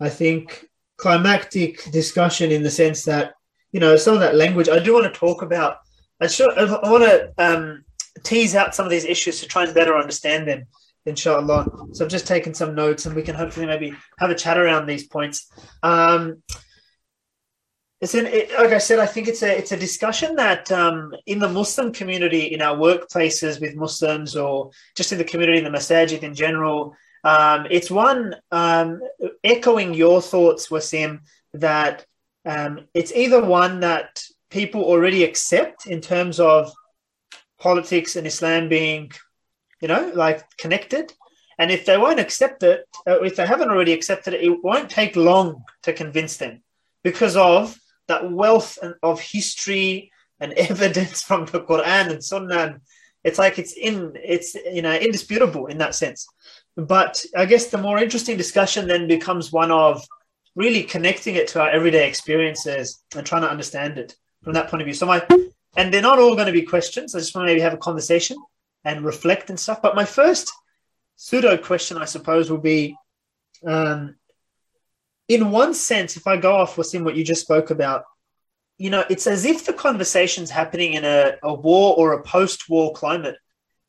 I think, climactic discussion in the sense that, you know, some of that language I do want to talk about. I, sure, I want to um, tease out some of these issues to try and better understand them, inshallah. So I've just taken some notes and we can hopefully maybe have a chat around these points. Um, it's an, it, like I said, I think it's a it's a discussion that um, in the Muslim community, in our workplaces with Muslims, or just in the community, in the masajid in general, um, it's one um, echoing your thoughts, Wasim, that um, it's either one that people already accept in terms of politics and Islam being, you know, like connected, and if they won't accept it, uh, if they haven't already accepted it, it won't take long to convince them because of that wealth of history and evidence from the Quran and Sunnah. It's like it's in it's you know indisputable in that sense. But I guess the more interesting discussion then becomes one of really connecting it to our everyday experiences and trying to understand it from that point of view. So my and they're not all going to be questions. I just want to maybe have a conversation and reflect and stuff. But my first pseudo question, I suppose, will be um, in one sense, if I go off what's in what you just spoke about, you know, it's as if the conversation's happening in a, a war or a post-war climate.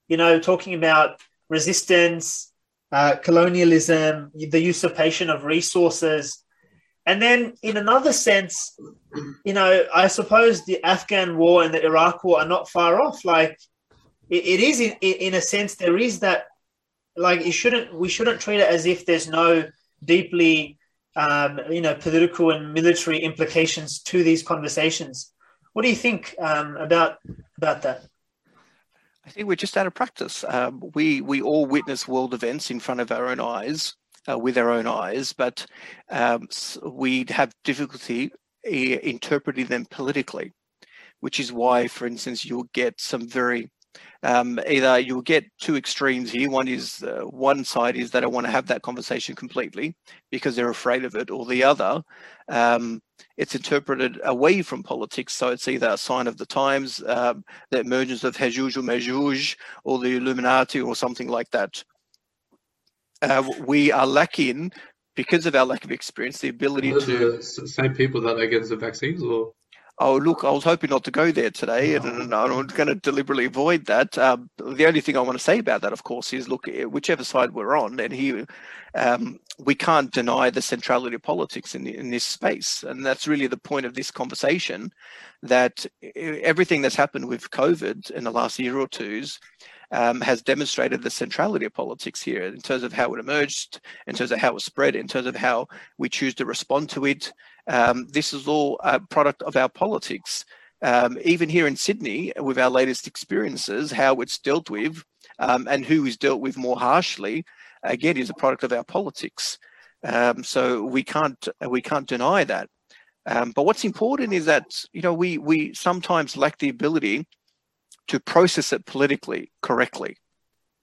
You know, talking about resistance, uh, colonialism, the usurpation of resources. And then, in another sense, you know, I suppose the Afghan war and the Iraq war are not far off. Like, it, it is, in, in a sense, there is that, like, you shouldn't, we shouldn't treat it as if there's no deeply, um, you know, political and military implications to these conversations. What do you think um, about about that? I think we're just out of practice. Um, we we all witness world events in front of our own eyes, uh, with our own eyes, but um, we have difficulty uh, interpreting them politically, which is why, for instance, you'll get some very um, either you'll get two extremes here. One is uh, one side is they don't want to have that conversation completely because they're afraid of it, or the other, um, it's interpreted away from politics. So it's either a sign of the times, um, the emergence of Hajuj or Majuj, or the Illuminati, or something like that. Uh, we are lacking because of our lack of experience, the ability to. same people that are against the vaccines, or Oh, look, I was hoping not to go there today, and, and I'm going to deliberately avoid that. Um, the only thing I want to say about that, of course, is look, eh, whichever side we're on, and here um, we can't deny the centrality of politics in, in this space. And that's really the point of this conversation that eh, everything that's happened with COVID in the last year or two's um, has demonstrated the centrality of politics here in terms of how it emerged, in terms of how it spread, in terms of how we choose to respond to it, um, this is all a product of our politics. Um, even here in Sydney, with our latest experiences, how it's dealt with um, and who is dealt with more harshly, again, is a product of our politics. Um, so we can't we can't deny that. Um, but what's important is that you know we we sometimes lack the ability to process it politically correctly.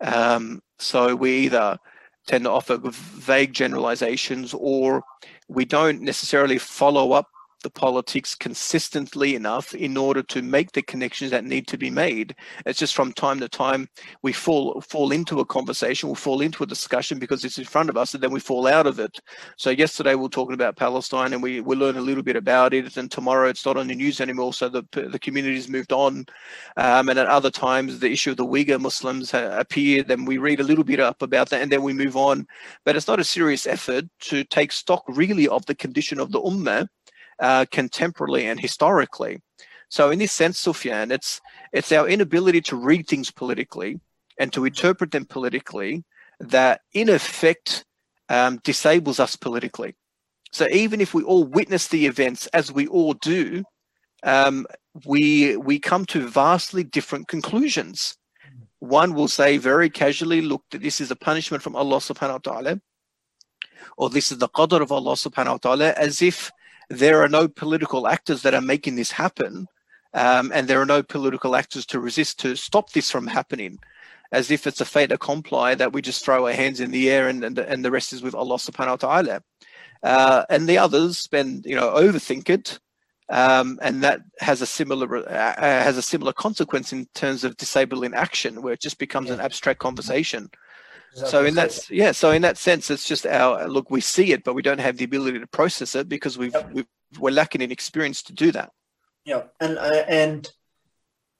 Um, so we either tend to offer vague generalizations or we don't necessarily follow up the politics consistently enough in order to make the connections that need to be made. It's just from time to time we fall fall into a conversation, we fall into a discussion because it's in front of us, and then we fall out of it. So yesterday we are talking about Palestine, and we we learn a little bit about it, and tomorrow it's not on the news anymore, so the the community's moved on. Um, and at other times the issue of the Uyghur Muslims appeared, then we read a little bit up about that, and then we move on. But it's not a serious effort to take stock really of the condition of the ummah uh, contemporarily and historically. So in this sense, Sufyan, it's it's our inability to read things politically and to interpret them politically that in effect um, disables us politically. So even if we all witness the events as we all do, um, we we come to vastly different conclusions. One will say very casually, look, this is a punishment from Allah subhanahu wa ta'ala, or this is the qadr of Allah subhanahu wa ta'ala, as if there are no political actors that are making this happen, um, and there are no political actors to resist to stop this from happening, as if it's a fait accompli that we just throw our hands in the air and and, and the rest is with Allah Subhanahu wa Taala. Uh, and the others spend, you know, overthink it, um, and that has a similar uh, has a similar consequence in terms of disabling action, where it just becomes yeah. an abstract conversation. So in that yeah, so in that sense, it's just our look. We see it, but we don't have the ability to process it because we've, yep. we've we're lacking in experience to do that. Yeah, and uh, and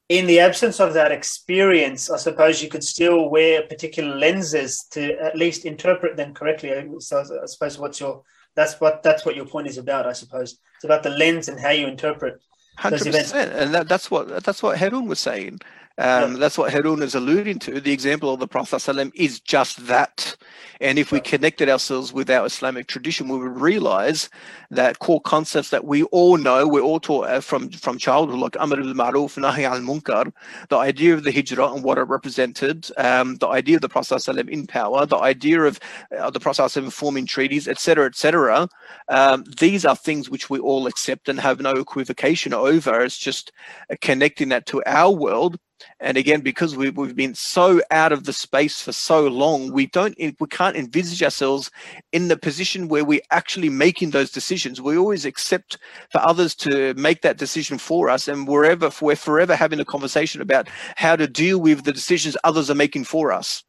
in the absence of that experience, I suppose you could still wear particular lenses to at least interpret them correctly. So I suppose what's your that's what that's what your point is about. I suppose it's about the lens and how you interpret. Hundred percent, and that, that's what that's what Harun was saying. Um, yeah. That's what Harun is alluding to. The example of the Prophet ﷺ is just that. And if we connected ourselves with our Islamic tradition, we would realize that core concepts that we all know, we're all taught uh, from, from childhood, like Amr al Ma'ruf, Nahi al Munkar, the idea of the Hijrah and what it represented, um, the idea of the Prophet ﷺ in power, the idea of uh, the Prophet ﷺ forming treaties, etc., etc. Um, these are things which we all accept and have no equivocation over. It's just connecting that to our world and again because we, we've been so out of the space for so long we don't we can't envisage ourselves in the position where we're actually making those decisions. We always accept for others to make that decision for us and wherever we're forever having a conversation about how to deal with the decisions others are making for us.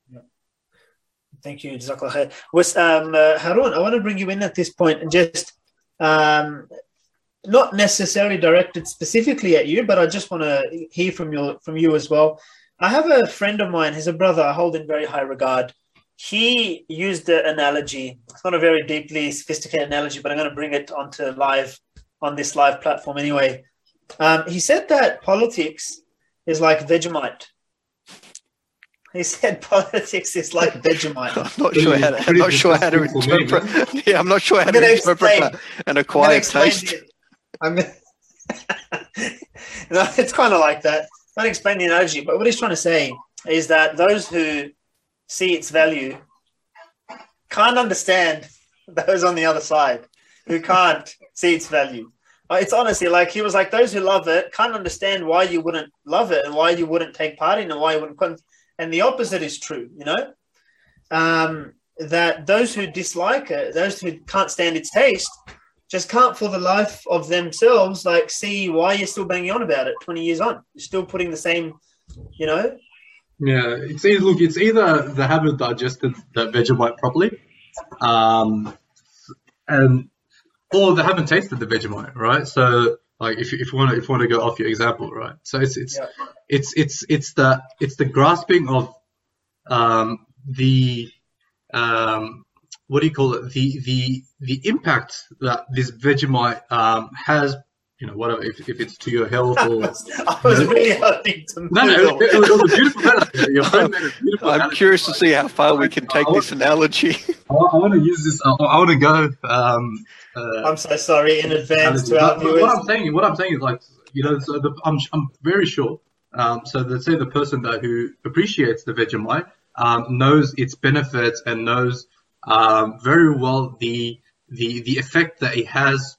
Thank you um, uh, harun i want to bring you in at this point and just um, not necessarily directed specifically at you, but I just want to hear from your from you as well. I have a friend of mine, he's a brother I hold in very high regard. He used the analogy. It's not a very deeply sophisticated analogy, but I'm going to bring it onto live on this live platform anyway. Um, he said that politics is like Vegemite. he said politics is like Vegemite. I'm not sure how to, I'm not sure how to interpret. Yeah, I'm not sure how to interpret explain. that. An I'm acquired taste. the- I'm it's kind of like that. I'm gonna explain the analogy, but what he's trying to say is that those who see its value can't understand those on the other side who can't see its value. Uh, It's honestly like he was like those who love it can't understand why you wouldn't love it and why you wouldn't take part in it, why you wouldn't. And the opposite is true, you know. Um, that those who dislike it, those who can't stand its taste, just can't for the life of themselves like see why you're still banging on about it 20 years on. You're still putting the same, you know. Yeah, it's either, look, it's either they haven't digested the Vegemite properly, um, and or they haven't tasted the Vegemite, right? So, like, if you, if you want to if you want to go off your example, right? So it's it's Yeah. it's it's it's the it's the grasping of um, the um, what do you call it? The the the impact that this Vegemite um, has, you know, whatever if, if it's to your health I or was, I was really hoping to no, no, it, it, was- it was a beautiful analogy. Your friend made a beautiful I'm analogy. curious to see how far we can take this analogy. I, want to use this. I, I want to go. Um, uh, I'm so sorry in advance to our But- but viewers. what I'm saying, what I'm saying is like, you know, so the, I'm, I'm very sure. Um, so let's say the person that who appreciates the Vegemite um, knows its benefits and knows very well the the the effect that it has,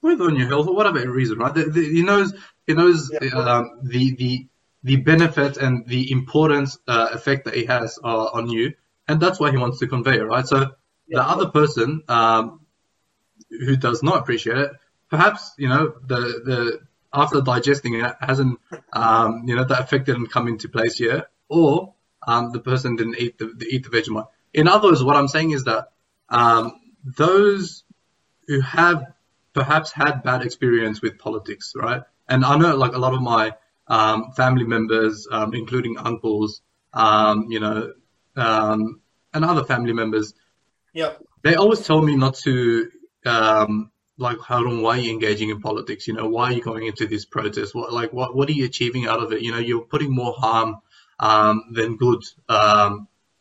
whether on your health or whatever reason, right? The, the, he knows he knows Yeah. um, the the the benefit and the importance uh, effect that it has uh, on you, and that's why he wants to convey it, right? So Yeah. the other person um, who does not appreciate it, perhaps you know the the after digesting it hasn't um, you know that effect didn't come into place yet, or um, the person didn't eat the, the eat the Vegemite. In other words, what I'm saying is that um, those who have perhaps had bad experience with politics, right? And I know like a lot of my um, family members, um, including uncles, um, you know, um, and other family members, Yep. they always tell me not to um like Harun, why are you engaging in politics? You know, why are you going into this protest? What like what what are you achieving out of it? You know, you're putting more harm um than good.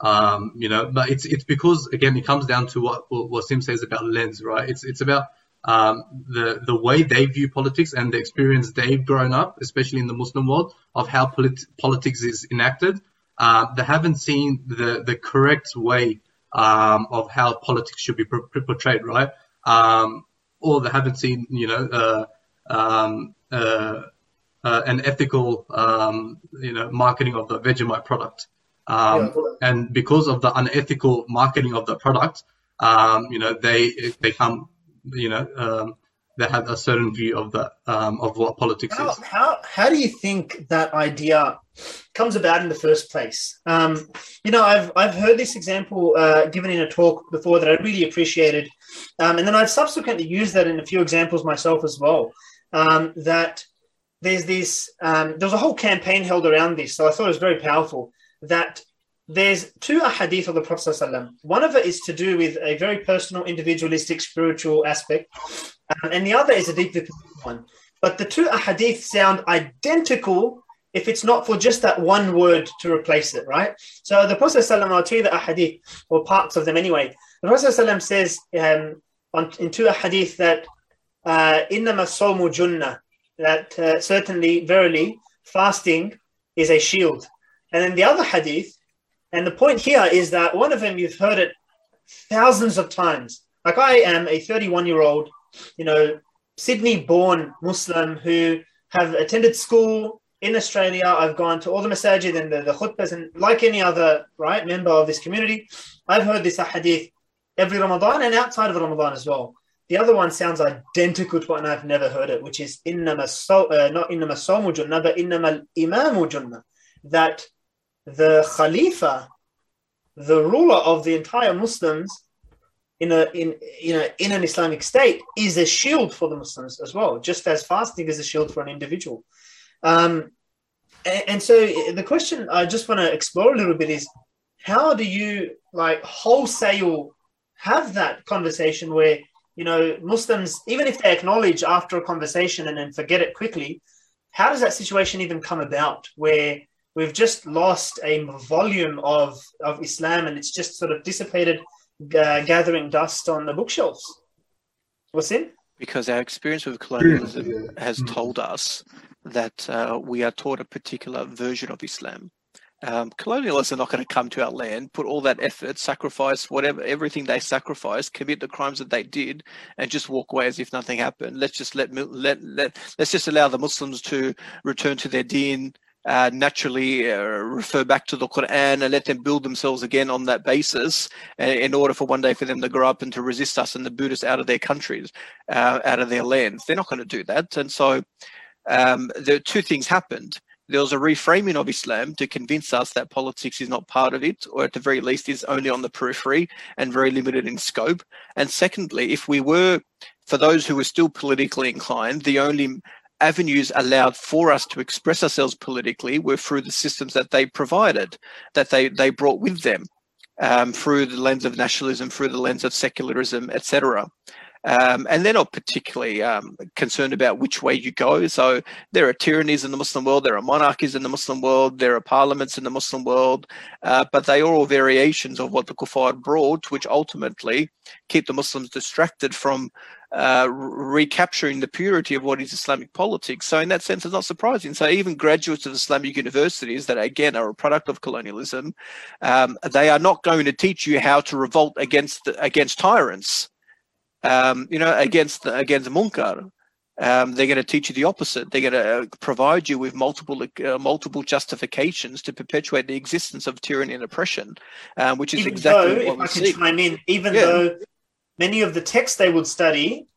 Um you know, but it's it's because again it comes down to what Wasim says about lens, right? It's it's about um, the the way they view politics and the experience they've grown up, especially in the Muslim world, of how polit- politics is enacted. Uh, they haven't seen the the correct way um, of how politics should be por- portrayed, right? Um, or they haven't seen, you know, uh, um, uh, uh, an ethical, um, you know, marketing of the Vegemite product. Um, Yeah. And because of the unethical marketing of the product, um, you know, they they come, you know, um, they have a certain view of the um, of what politics How, is. how, how do you think that idea comes about in the first place? Um, you know, I've, I've heard this example uh, given in a talk before that I really appreciated. Um, and then I've subsequently used that in a few examples myself as well. Um, that there's this, um, there was a whole campaign held around this. So I thought it was very powerful that there's two ahadith of the Prophet. ﷺ. One of it is to do with a very personal, individualistic, spiritual aspect, um, and the other is a deeply political one. But the two ahadith sound identical if it's not for just that one word to replace it, right? So the Prophet, ﷺ, I'll tell you the ahadith, or parts of them anyway. The Prophet ﷺ says um, on, in two ahadith that uh, إِنَّمَا الصَّوْمُ جُنَّةٌ that uh, certainly, verily, fasting is a shield. And then the other hadith, and the point here is that one of them you've heard it thousands of times. Like I am a 31 year old, you know, Sydney born Muslim who have attended school in Australia. I've gone to all the masajid and the, the khutbahs, and like any other right member of this community, I've heard this hadith every Ramadan and outside of Ramadan as well. The other one sounds identical to one I've never heard it, which is innama so, uh, not innama somu junnah, but innama imamu junnah. That the Khalifa, the ruler of the entire Muslims in a in you know in an Islamic state, is a shield for the Muslims as well, just as fasting is a shield for an individual. Um, and, and so the question I just want to explore a little bit is how do you like wholesale have that conversation where you know Muslims, even if they acknowledge after a conversation and then forget it quickly, how does that situation even come about where we've just lost a volume of, of Islam and it's just sort of dissipated, uh, gathering dust on the bookshelves. What's in? Because our experience with colonialism has told us that uh, we are taught a particular version of Islam. Um, colonialists are not going to come to our land, put all that effort, sacrifice whatever, everything they sacrificed, commit the crimes that they did, and just walk away as if nothing happened. Let's just let let let let's just allow the Muslims to return to their deen, uh, naturally uh, refer back to the Quran and let them build themselves again on that basis uh, in order for one day for them to grow up and to resist us and the Buddhists out of their countries, uh, out of their lands. They're not going to do that. And so um, the two things happened there was a reframing of Islam to convince us that politics is not part of it, or at the very least is only on the periphery and very limited in scope. And secondly, if we were, for those who were still politically inclined, the only avenues allowed for us to express ourselves politically were through the systems that they provided, that they, they brought with them. Um, through the lens of nationalism, through the lens of secularism, etc. Um, and they're not particularly um, concerned about which way you go. So there are tyrannies in the Muslim world, there are monarchies in the Muslim world, there are parliaments in the Muslim world, uh, but they are all variations of what the kuffar brought, which ultimately keep the Muslims distracted from uh, recapturing the purity of what is Islamic politics. So in that sense, it's not surprising. So even graduates of Islamic universities that again are a product of colonialism, um, they are not going to teach you how to revolt against against tyrants um, you know, against against munkar. Um, they're going to teach you the opposite. They're going to uh, provide you with multiple uh, multiple justifications to perpetuate the existence of tyranny and oppression, um, which is even exactly though, what if we I see. can chime in, even Yeah. though many of the texts they would study,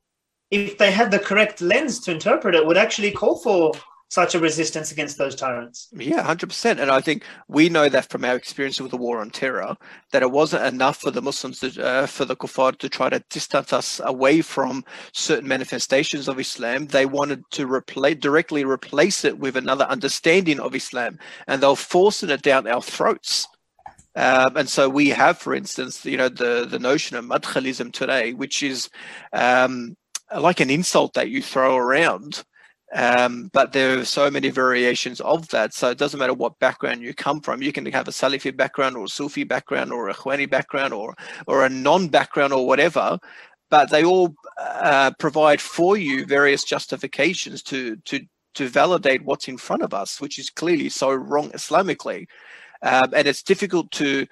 if they had the correct lens to interpret it, would actually call for such a resistance against those tyrants. Yeah, hundred percent. And I think we know that from our experience with the war on terror, that it wasn't enough for the Muslims, to, uh, for the kuffar to try to distance us away from certain manifestations of Islam. They wanted to directly replace it with another understanding of Islam, and they'll forcing it down our throats. Um, and so we have, for instance, you know, the the notion of madkhalism today, which is um, like an insult that you throw around. Um, but there are so many variations of that. So it doesn't matter what background you come from. You can have a Salafi background or a Sufi background or a Khwani background or or a non-background or whatever. But they all uh, provide for you various justifications to to to validate what's in front of us, which is clearly so wrong Islamically. Um, and it's difficult to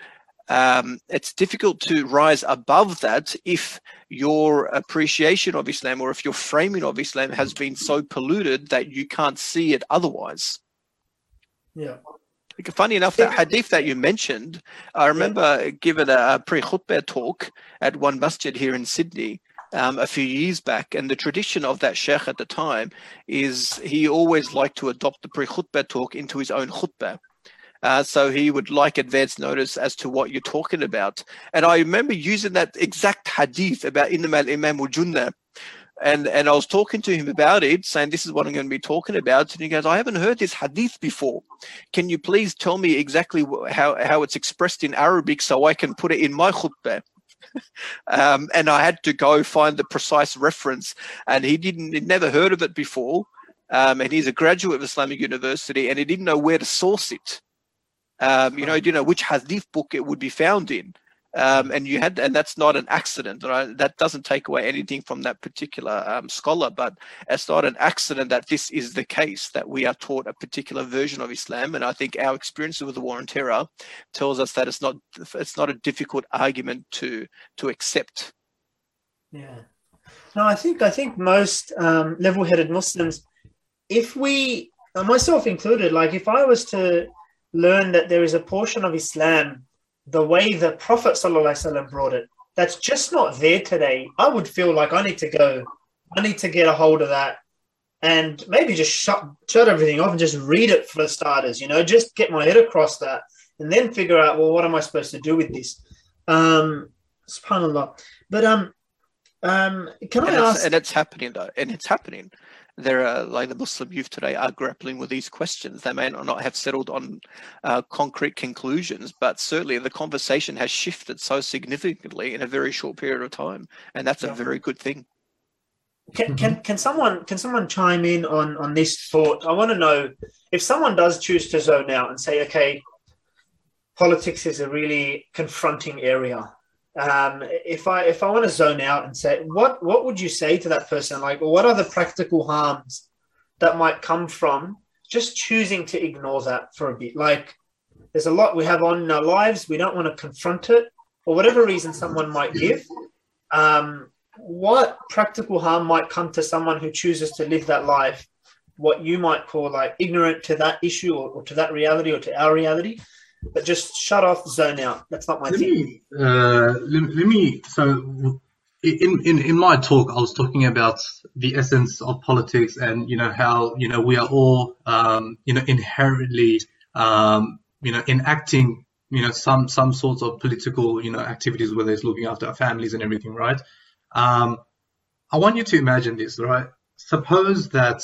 um, it's difficult to rise above that if your appreciation of Islam or if your framing of Islam has been so polluted that you can't see it otherwise. Yeah. Like, Funny enough, that hadith that you mentioned, I remember giving a, a pre-khutbah talk at one masjid here in Sydney um, a few years back, and the tradition of that sheikh at the time is he always liked to adopt the pre-khutbah talk into his own khutbah. Uh, so he would like advance notice as to what you're talking about. And I remember using that exact hadith about Innamal Imam Junnah. And, and I was talking to him about it, saying, This is what I'm going to be talking about. And he goes, I haven't heard this hadith before. Can you please tell me exactly how, how it's expressed in Arabic so I can put it in my khutbah? um, and I had to go find the precise reference. And he didn't, he'd never heard of it before. Um, and he's a graduate of Islamic University and he didn't know where to source it um, you know, you know which hadith book it would be found in. Um, and you had, and that's not an accident. Right? That doesn't take away anything from that particular um, scholar, but it's not an accident that this is the case that we are taught a particular version of Islam. And I think our experience with the war on terror tells us that it's not, it's not a difficult argument to to accept. Yeah. No, I think I think most um, level-headed Muslims, if we, uh, myself included, like if I was to learn that there is a portion of Islam, the way the Prophet ﷺ brought it, that's just not there today, I would feel like I need to go, I need to get a hold of that, and maybe just shut shut everything off and just read it for starters. You know, just get my head across that, and then figure out, well, what am I supposed to do with this? Um, Subhanallah. But um, um, can and I ask? and it's happening though, and it's happening. There are like the Muslim youth today are grappling with these questions. They may not have settled on uh, concrete conclusions, but certainly the conversation has shifted so significantly in a very short period of time, and that's Yeah. a very good thing. Can, can can someone can someone chime in on on this thought? I want to know if someone does choose to zone out and say, okay, politics is a really confronting area. Um, if I if I want to zone out and say, what what would you say to that person? Like, what are the practical harms that might come from just choosing to ignore that for a bit? Like, there's a lot we have on in our lives. We don't want to confront it, for whatever reason someone might give. Um, what practical harm might come to someone who chooses to live that life? What you might call like ignorant to that issue or, or to that reality or to our reality, but just shut off, zone out. That's not my let thing. Me, uh, let, let me. So, in, in in my talk, I was talking about the essence of politics, and you know how you know we are all um, you know inherently um, you know enacting you know some some sorts of political you know activities, whether it's looking after our families and everything, right? Um, I want you to imagine this, right? Suppose that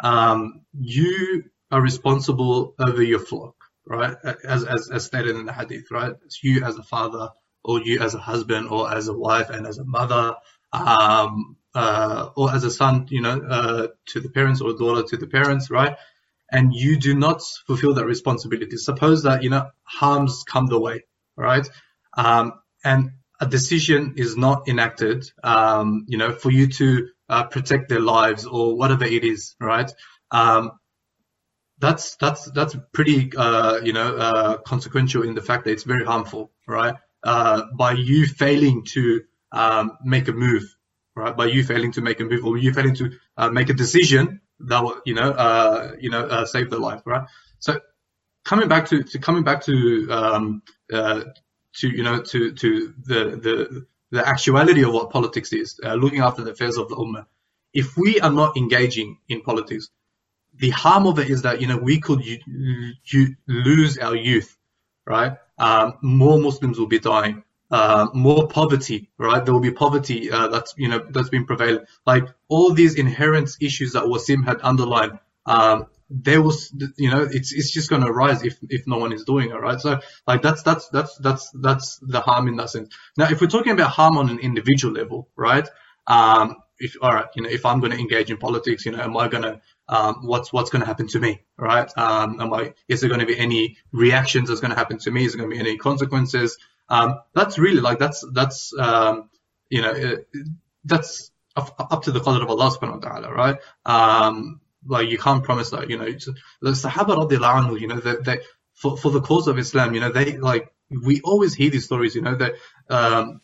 um, you are responsible over your flock right? As, as, as stated in the hadith, right? It's you as a father, or you as a husband, or as a wife and as a mother, um, uh, or as a son, you know, uh, to the parents, or a daughter to the parents, right? And you do not fulfill that responsibility. Suppose that, you know, harms come the way, right? Um, and a decision is not enacted, um, you know, for you to uh, protect their lives or whatever it is, right? Um, that's that's that's pretty uh, you know uh, consequential in the fact that it's very harmful, right? Uh, by you failing to um, make a move, right? By you failing to make a move or you failing to uh, make a decision that will you know uh, you know uh, save their life, right? So coming back to, to coming back to um, to you know to to the the the actuality of what politics is, looking after the affairs of the ummah. If we are not engaging in politics, the harm of it is that you know we could lose our youth, right? Um, more Muslims will be dying. Uh, more poverty, right? There will be poverty uh, that's you know that's been prevalent. Like all these inherent issues that Wasim had underlined, um, there was you know it's it's just going to rise if if no one is doing it, right? So like that's that's that's that's that's the harm in that sense. Now, if we're talking about harm on an individual level, right? Um, if all right, you know, if I'm going to engage in politics, you know, am I going to um, what's what's going to happen to me, right? Um, am I is there going to be any reactions that's going to happen to me? Is there going to be any consequences? Um, that's really like that's that's um, you know it, that's up, to the qadr of Allah subhanahu wa ta'ala, right? Um, like you can't promise that, you know. The Sahaba anhu, you know, that they, for for the cause of Islam, you know, they like we always hear these stories, you know, that um,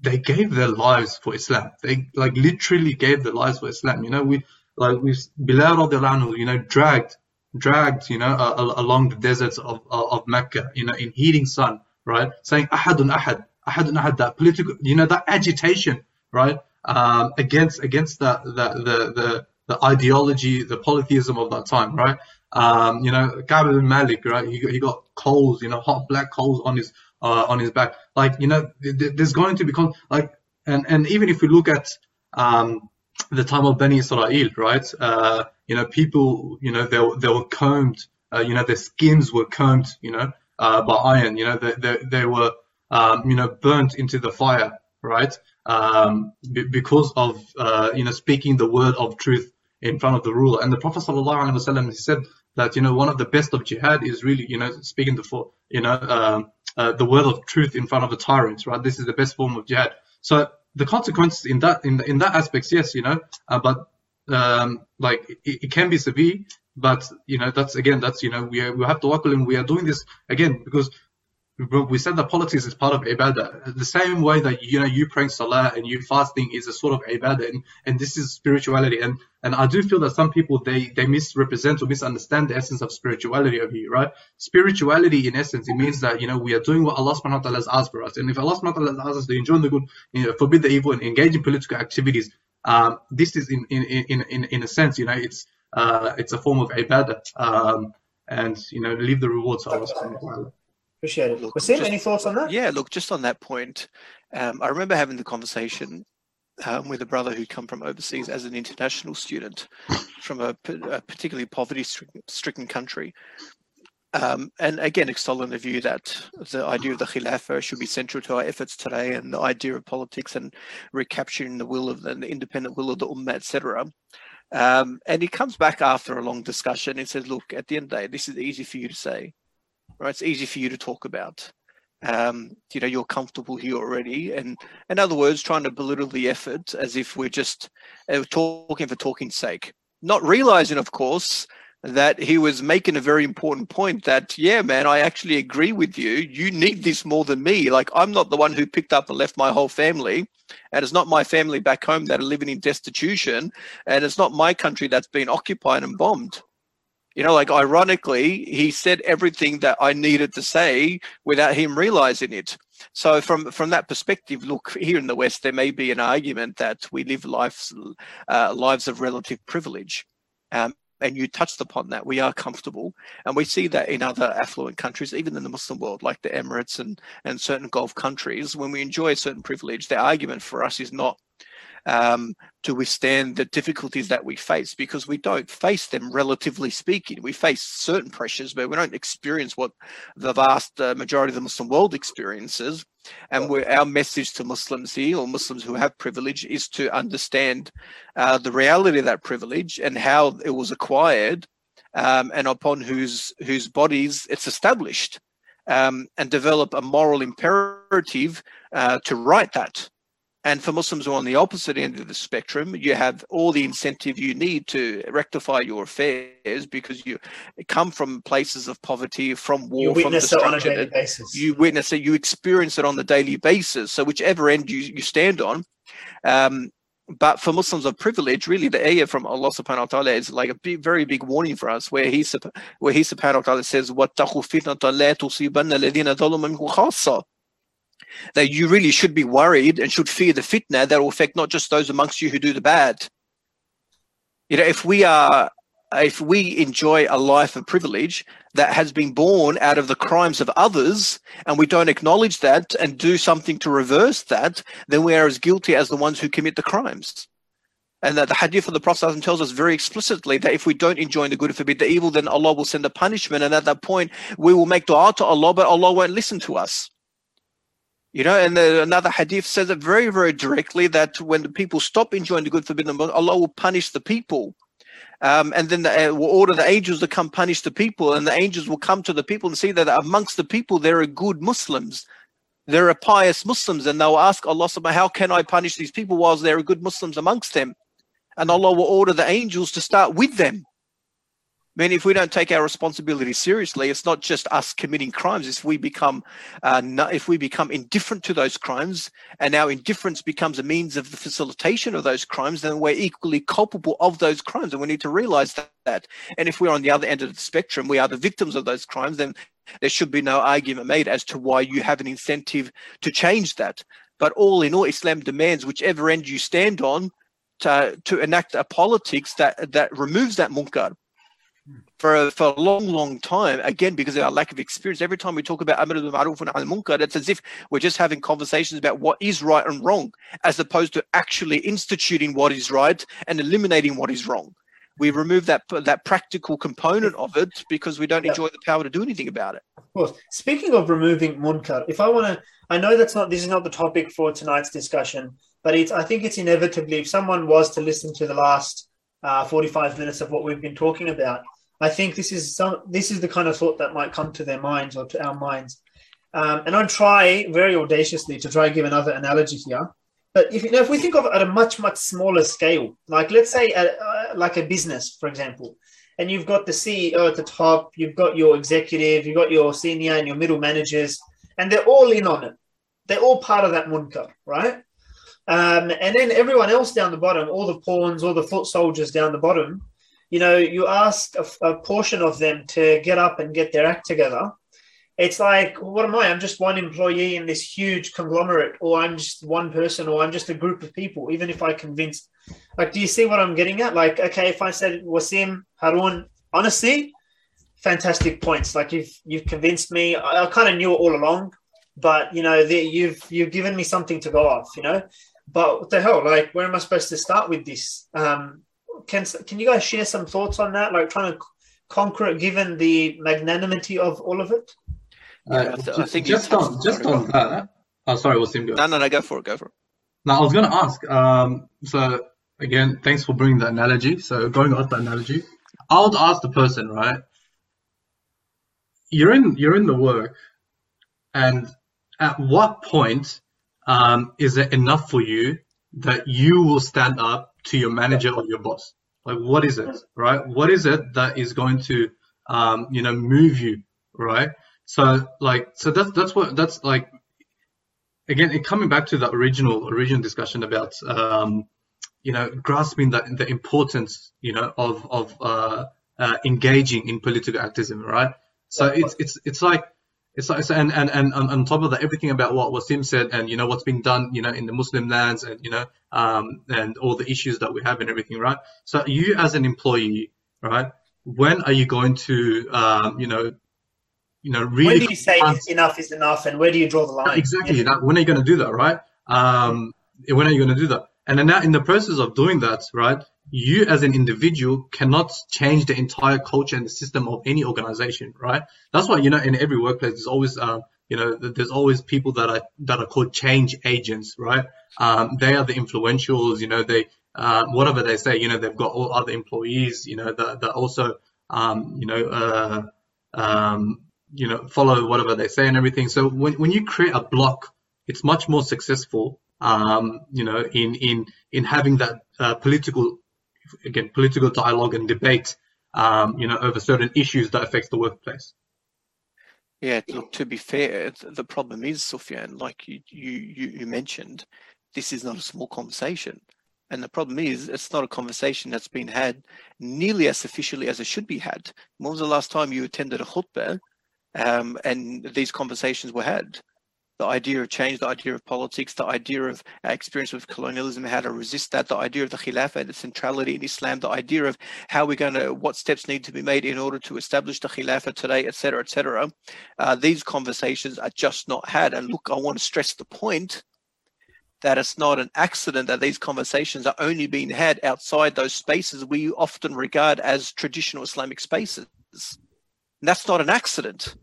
they gave their lives for Islam. They like literally gave their lives for Islam. You know, we like we Bilal radiallahu you know, dragged dragged, you know, uh, along the deserts of, of Mecca, you know, in heating sun, right? Saying ahadun ahad, ahadun ahad, that political, you know, that agitation, right? Um, against against the the the the, the ideology, the polytheism of that time, right? Um, you know, Ka'b bin Malik, right? He got, he got coals, you know, hot black coals on his uh, on his back. Like, you know, there's going to become like, and and even if we look at um, the time of Bani Israel, right? Uh, you know, people, you know, they, they were combed, uh, you know, their skins were combed, you know, uh, by iron, you know, they, they, they were, um, you know, burnt into the fire, right? Um, b- because of, uh, you know, speaking the word of truth in front of the ruler. And the Prophet ﷺ, he said that, you know, one of the best of jihad is really, you know, speaking the, you know, um, uh, the word of truth in front of a tyrant, right? This is the best form of jihad. So the consequences in that in in that aspects, yes, you know, uh, but um, like it, it, can be severe. But you know, that's again, that's you know, we we have to work and we are doing this again because we said that politics is part of ibadah. The same way that you know you praying salah and you fasting is a sort of ibadah, and, and this is spirituality. And and I do feel that some people they they misrepresent or misunderstand the essence of spirituality over here, right? Spirituality, in essence, it means that you know we are doing what Allah Subhanahu wa Taala has asked for us, and if Allah Subhanahu wa Taala has asked us to enjoy the good, you know, forbid the evil, and engage in political activities, um, this is in in in in in a sense, you know, it's uh, it's a form of ibadah, um, and you know, leave the rewards to Allah Subhanahu wa Taala. Appreciate it. Look, Wasim, just, any thoughts on that? Yeah, look, just on that point, um, I remember having the conversation um, with a brother who'd come from overseas as an international student from a, a particularly poverty-stricken country. Um, and again, extolling the view that the idea of the Khilafah should be central to our efforts today, and the idea of politics and recapturing the will of the, the independent will of the Ummah, etc. Um, and he comes back after a long discussion and says, "Look, at the end of the day, this is easy for you to say, right? It's easy for you to talk about. Um, you know, you're comfortable here already, and in other words, trying to belittle the effort as if we're just uh, talking for talking's sake, not realizing, of course." that he was making a very important point that yeah man i actually agree with you you need this more than me like i'm not the one who picked up and left my whole family and it's not my family back home that are living in destitution and it's not my country that's been occupied and bombed you know like ironically he said everything that i needed to say without him realizing it so from from that perspective look here in the west there may be an argument that we live lives uh, lives of relative privilege um, and you touched upon that. We are comfortable, and we see that in other affluent countries, even in the Muslim world, like the Emirates and and certain Gulf countries. When we enjoy a certain privilege, the argument for us is not um, to withstand the difficulties that we face because we don't face them relatively speaking. We face certain pressures, but we don't experience what the vast uh, majority of the Muslim world experiences. And our message to Muslims here, or Muslims who have privilege, is to understand uh, the reality of that privilege and how it was acquired, um, and upon whose whose bodies it's established, um, and develop a moral imperative uh, to right that. And for Muslims who are on the opposite end of the spectrum, you have all the incentive you need to rectify your affairs because you come from places of poverty, from war, you from witness it on a daily basis. You witness it, you experience it on the daily basis. So whichever end you, you stand on, um, but for Muslims of privilege, really the ayah from Allah subhanahu wa ta'ala is like a big, very big warning for us where he, where he subhanahu wa ta'ala says, وَاتَّقُوا فِتْنَةً لَا تُصِيبَنَّ الَّذِينَ ظَلُمًا مِنْكُمْ خَاصَّةً that you really should be worried and should fear the fitna that will affect not just those amongst you who do the bad. You know, if we are if we enjoy a life of privilege that has been born out of the crimes of others and we don't acknowledge that and do something to reverse that, then we are as guilty as the ones who commit the crimes. And that the hadith of the Prophet tells us very explicitly that if we don't enjoy the good and forbid the evil, then Allah will send a punishment. And at that point, we will make dua to Allah, but Allah won't listen to us. You know, and the, another hadith says it very, very directly that when the people stop enjoying the good forbidden, Allah will punish the people. Um, and then the, uh, will order the angels to come punish the people, and the angels will come to the people and see that amongst the people there are good Muslims, there are pious Muslims, and they'll ask Allah, Subhanahu "How can I punish these people whilst there are good Muslims amongst them?" And Allah will order the angels to start with them. I mean, if we don't take our responsibility seriously, it's not just us committing crimes. If we become, uh, if we become indifferent to those crimes, and our indifference becomes a means of the facilitation of those crimes, then we're equally culpable of those crimes, and we need to realize that. And if we're on the other end of the spectrum, we are the victims of those crimes. Then there should be no argument made as to why you have an incentive to change that. But all in all, Islam demands whichever end you stand on to, to enact a politics that that removes that munkar for a, for a long, long time, again, because of our lack of experience, every time we talk about Amr al-Ma'ruf and al-Munkar, it's as if we're just having conversations about what is right and wrong, as opposed to actually instituting what is right and eliminating what is wrong. We remove that that practical component of it because we don't yeah. enjoy the power to do anything about it. Of course. Speaking of removing munkar, if I want to, I know that's not this is not the topic for tonight's discussion, but it's I think it's inevitably if someone was to listen to the last uh, 45 minutes of what we've been talking about, I think this is some this is the kind of thought that might come to their minds or to our minds. Um, and I'll try very audaciously to try and give another analogy here. But if you know, if we think of it at a much much smaller scale, like let's say a, uh, like a business, for example, and you've got the CEO at the top, you've got your executive, you've got your senior and your middle managers, and they're all in on it. They're all part of that munkar, right? Um, and then everyone else down the bottom, all the pawns, all the foot soldiers down the bottom, you know, you ask a, a, portion of them to get up and get their act together. It's like, what am I? I'm just one employee in this huge conglomerate, or I'm just one person, or I'm just a group of people. Even if I convince, like, do you see what I'm getting at? Like, okay, if I said Wasim, Harun, honestly, fantastic points. Like, you've you've convinced me. I, I kind of knew it all along, but you know, the, you've you've given me something to go off. You know, but what the hell? Like, where am I supposed to start with this? Um, can can you guys share some thoughts on that? Like trying to conquer it given the magnanimity of all of it? Yeah, I th- I think just on on just on that. Oh, sorry, Wasim. Go. No, no, no, go for it, go for it. Now, I was going to ask. Um, so again, thanks for bringing the analogy. So going off the analogy, I would ask the person, right? You're in you're in the work, and at what point um, is it enough for you that you will stand up to your manager or your boss? Like, what is it, right? What is it that is going to, um, you know, move you, right? So, like, so that's that's what that's like again, it, coming back to the original original discussion about um, you know grasping the, the importance you know of of uh, uh, engaging in political activism, right? So it's it's it's like it's like so- and, and and on top of that, everything about what Wasim said and you know what's been done you know in the Muslim lands and you know um, and all the issues that we have and everything, right? So you as an employee, right? When are you going to um, you know you know really When do you say enough is enough, and where do you draw the line? Exactly. That, when are you going to do that, right? Um, when are you going to do that? And then now, in the process of doing that, right, you as an individual cannot change the entire culture and the system of any organization, right? That's why you know in every workplace there's always um, you know there's always people that are that are called change agents, right? Um, they are the influentials, you know, they uh, whatever they say, you know, they've got all other employees, you know, that, that also um, you know uh, um, you know follow whatever they say and everything. So when when you create a block, it's much more successful. Um, you know, in in in having that uh, political again political dialogue and debate. Um, you know, over certain issues that affects the workplace. Yeah, look, to be fair, the problem is, Sufyan, like you, you, you mentioned, this is not a small conversation. And the problem is, it's not a conversation that's been had nearly as officially as it should be had. When was the last time you attended a khutbah um, and these conversations were had? The idea of change, the idea of politics, the idea of our experience with colonialism, how to resist that, the idea of the khilafah the centrality in Islam, the idea of how we're going to, what steps need to be made in order to establish the khilafah today, etc., etc. Uh, these conversations are just not had. And look, I want to stress the point that it's not an accident that these conversations are only being had outside those spaces we often regard as traditional Islamic spaces. And that's not an accident.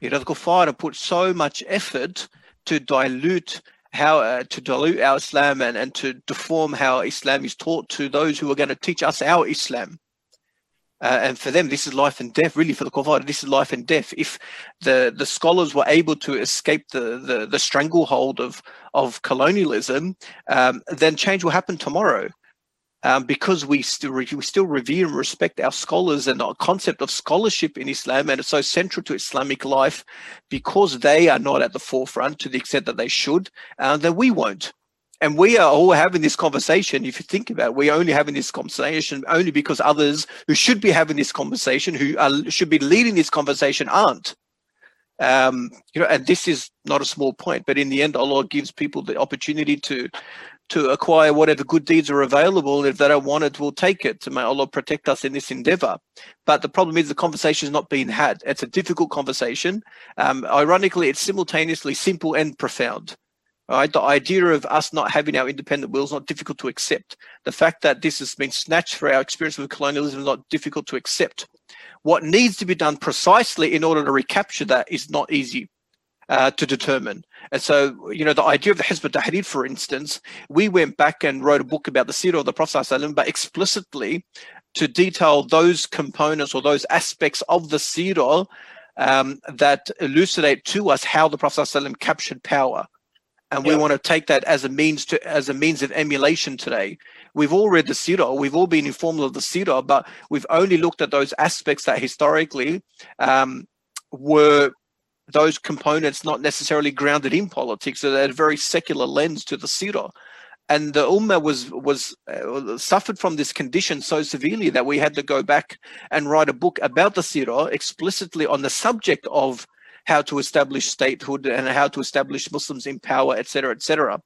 The have put so much effort to dilute how uh, to dilute our Islam and, and to deform how Islam is taught to those who are going to teach us our Islam. Uh, and for them, this is life and death. Really, for the Kuffar, this is life and death. If the the scholars were able to escape the the, the stranglehold of of colonialism, um, then change will happen tomorrow. Um, because we still re- we still revere and respect our scholars and our concept of scholarship in Islam, and it's so central to Islamic life, because they are not at the forefront to the extent that they should, uh, then we won't. And we are all having this conversation. If you think about it, we're only having this conversation only because others who should be having this conversation, who are, should be leading this conversation, aren't. Um, you know, and this is not a small point, but in the end, Allah gives people the opportunity to to acquire whatever good deeds are available. If they don't want it, we'll take it. So may Allah protect us in this endeavor. But the problem is the conversation is not being had. It's a difficult conversation. Um, ironically, it's simultaneously simple and profound. Right, the idea of us not having our independent will is not difficult to accept. The fact that this has been snatched for our experience with colonialism is not difficult to accept. What needs to be done precisely in order to recapture that is not easy uh, to determine. And so, you know, the idea of the Hizb ut-Tahrir, for instance, we went back and wrote a book about the Sirah of the Prophet, but explicitly to detail those components or those aspects of the Sirah um, that elucidate to us how the Prophet captured power. And we want to take that as a means to as a means of emulation today. We've all read the Sirah, we've all been informed of the Sirah, but we've only looked at those aspects that historically um, were those components not necessarily grounded in politics, so they had a very secular lens to the Sirah. And the Ummah was was uh, suffered from this condition so severely that we had to go back and write a book about the Sirah explicitly on the subject of how to establish statehood and how to establish Muslims in power, etc., etc.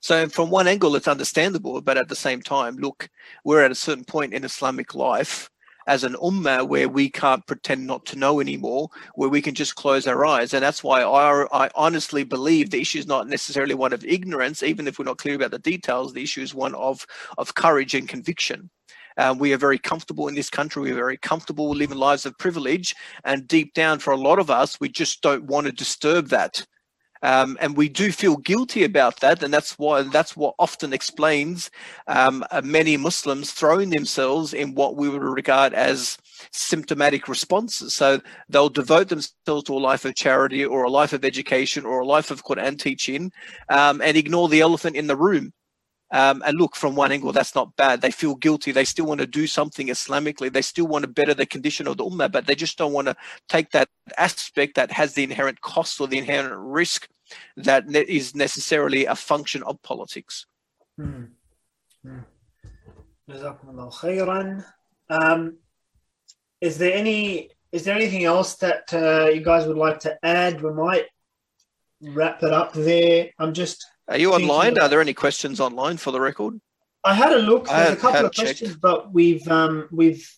So, from one angle, it's understandable, but at the same time, look, we're at a certain point in Islamic life as an ummah where we can't pretend not to know anymore, where we can just close our eyes. And that's why I, I honestly believe the issue is not necessarily one of ignorance, even if we're not clear about the details. The issue is one of, of courage and conviction. Uh, we are very comfortable in this country. We're very comfortable living lives of privilege. And deep down, for a lot of us, we just don't want to disturb that. Um, and we do feel guilty about that, and that's why that's what often explains um, uh, many Muslims throwing themselves in what we would regard as symptomatic responses. So they'll devote themselves to a life of charity or a life of education or a life of Quran teaching, um, and ignore the elephant in the room. Um, and look, from one angle, that's not bad. They feel guilty. They still want to do something Islamically. They still want to better the condition of the ummah, but they just don't want to take that aspect that has the inherent cost or the inherent risk that is necessarily a function of politics. Hmm. Hmm. Um, is there any is there anything else that uh, you guys would like to add? We might wrap it up there. I'm just are you online? Are there any questions online for the record? I had a look. There's a couple of checked. questions, but we've um, we've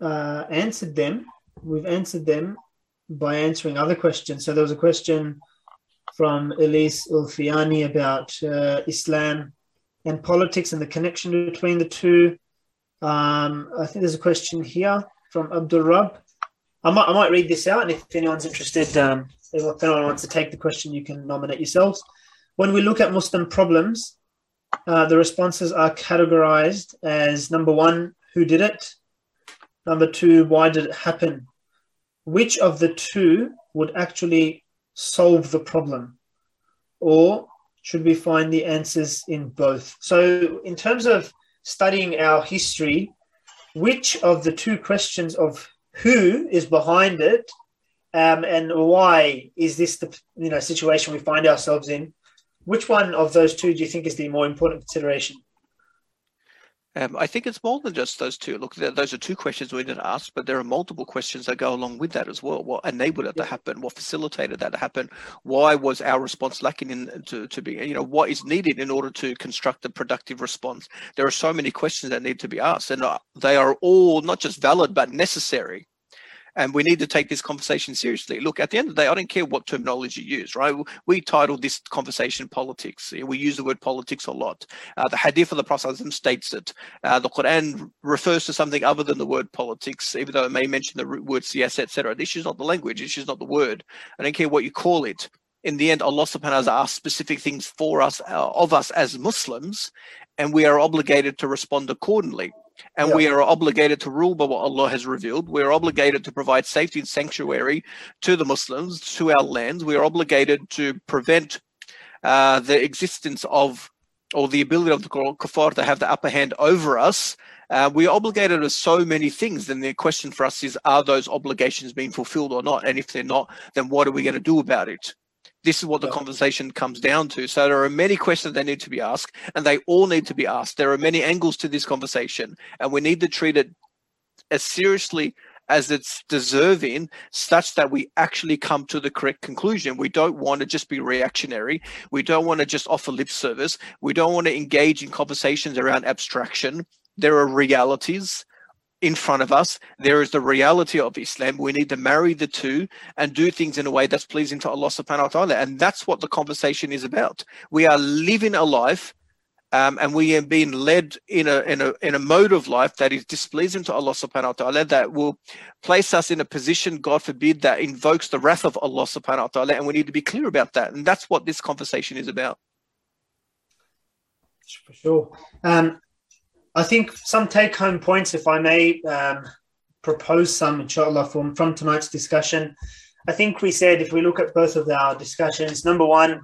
uh, answered them. We've answered them by answering other questions. So there was a question from Elise Ulfiani about uh, Islam and politics and the connection between the two. Um, I think there's a question here from Abdul Rab. I might, I might read this out, and if anyone's interested, um, if anyone wants to take the question, you can nominate yourselves. When we look at Muslim problems, uh, the responses are categorized as number one, who did it? Number two, why did it happen? Which of the two would actually solve the problem? Or should we find the answers in both? So, in terms of studying our history, which of the two questions of who is behind it um, and why is this the you know situation we find ourselves in which one of those two do you think is the more important consideration? Um, I think it's more than just those two. Look, those are two questions we didn't ask, but there are multiple questions that go along with that as well. What enabled it to happen? What facilitated that to happen? Why was our response lacking in to, to be? You know, what is needed in order to construct a productive response? There are so many questions that need to be asked, and uh, they are all not just valid but necessary and we need to take this conversation seriously. Look, at the end of the day, I don't care what terminology you use, right? We titled this conversation politics. We use the word politics a lot. Uh, the Hadith of the Prophet states it. Uh, the Quran refers to something other than the word politics, even though it may mention the root word siyasa, etc. This is not the language. This is not the word. I don't care what you call it in the end, Allah subhanahu wa ta'ala asked specific things for us, uh, of us as Muslims, and we are obligated to respond accordingly and yeah. we are obligated to rule by what Allah has revealed. We are obligated to provide safety and sanctuary to the Muslims, to our lands. We are obligated to prevent uh, the existence of or the ability of the kuffar to have the upper hand over us. Uh, we are obligated to so many things. Then the question for us is, are those obligations being fulfilled or not? And if they're not, then what are we going to do about it? This is what the conversation comes down to. So there are many questions that need to be asked, and they all need to be asked. There are many angles to this conversation, and we need to treat it as seriously as it's deserving, such that we actually come to the correct conclusion. We don't want to just be reactionary. We don't want to just offer lip service. We don't want to engage in conversations around abstraction. There are realities in front of us. There is the reality of Islam. We need to marry the two and do things in a way that's pleasing to Allah subhanahu wa ta'ala. And that's what the conversation is about. We are living a life um, and we are being led in a, in a in a mode of life that is displeasing to Allah subhanahu wa ta'ala, that will place us in a position, God forbid, that invokes the wrath of Allah subhanahu wa ta'ala. And we need to be clear about that. And that's what this conversation is about. For sure. Um, I think some take home points, if I may um, propose some, inshallah, from, from tonight's discussion. I think we said if we look at both of our discussions, number one,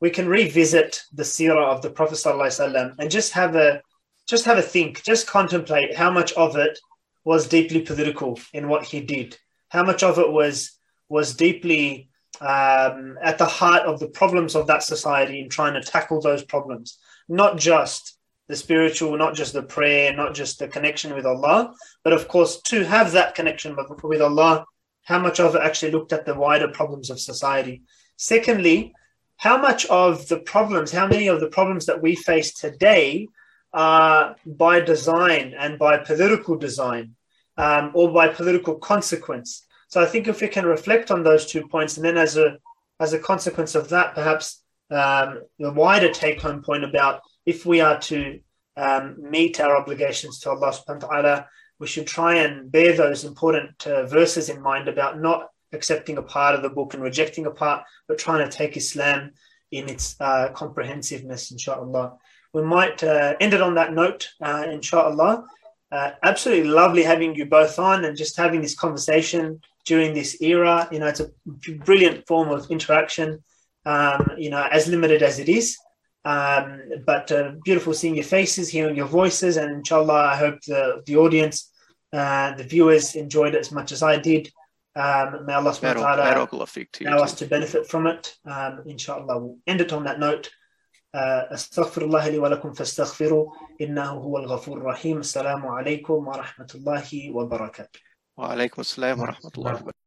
we can revisit the seerah of the Prophet ﷺ and just have a just have a think, just contemplate how much of it was deeply political in what he did, how much of it was was deeply um, at the heart of the problems of that society in trying to tackle those problems, not just the spiritual, not just the prayer, not just the connection with Allah, but of course, to have that connection with Allah, how much of it actually looked at the wider problems of society. Secondly, how much of the problems, how many of the problems that we face today are by design and by political design um, or by political consequence? So I think if we can reflect on those two points, and then as a as a consequence of that, perhaps um, the wider take home point about if we are to um, meet our obligations to Allah subhanahu wa ta'ala, we should try and bear those important uh, verses in mind about not accepting a part of the book and rejecting a part, but trying to take Islam in its uh, comprehensiveness, inshallah. We might uh, end it on that note, uh, inshallah. Uh, absolutely lovely having you both on and just having this conversation during this era. You know, it's a brilliant form of interaction, um, you know, as limited as it is. Um, but uh, beautiful seeing your faces, hearing your voices, and inshallah, I hope the, the audience, uh, the viewers enjoyed it as much as I did. Um, may Allah subhanahu wa ta'ala allow us to benefit from it. Um, inshallah, we'll end it on that note. استغفر الله لي ولكم فاستغفروا انه هو الغفور الرحيم السلام عليكم ورحمه الله وبركاته وعليكم السلام ورحمه الله وبركاته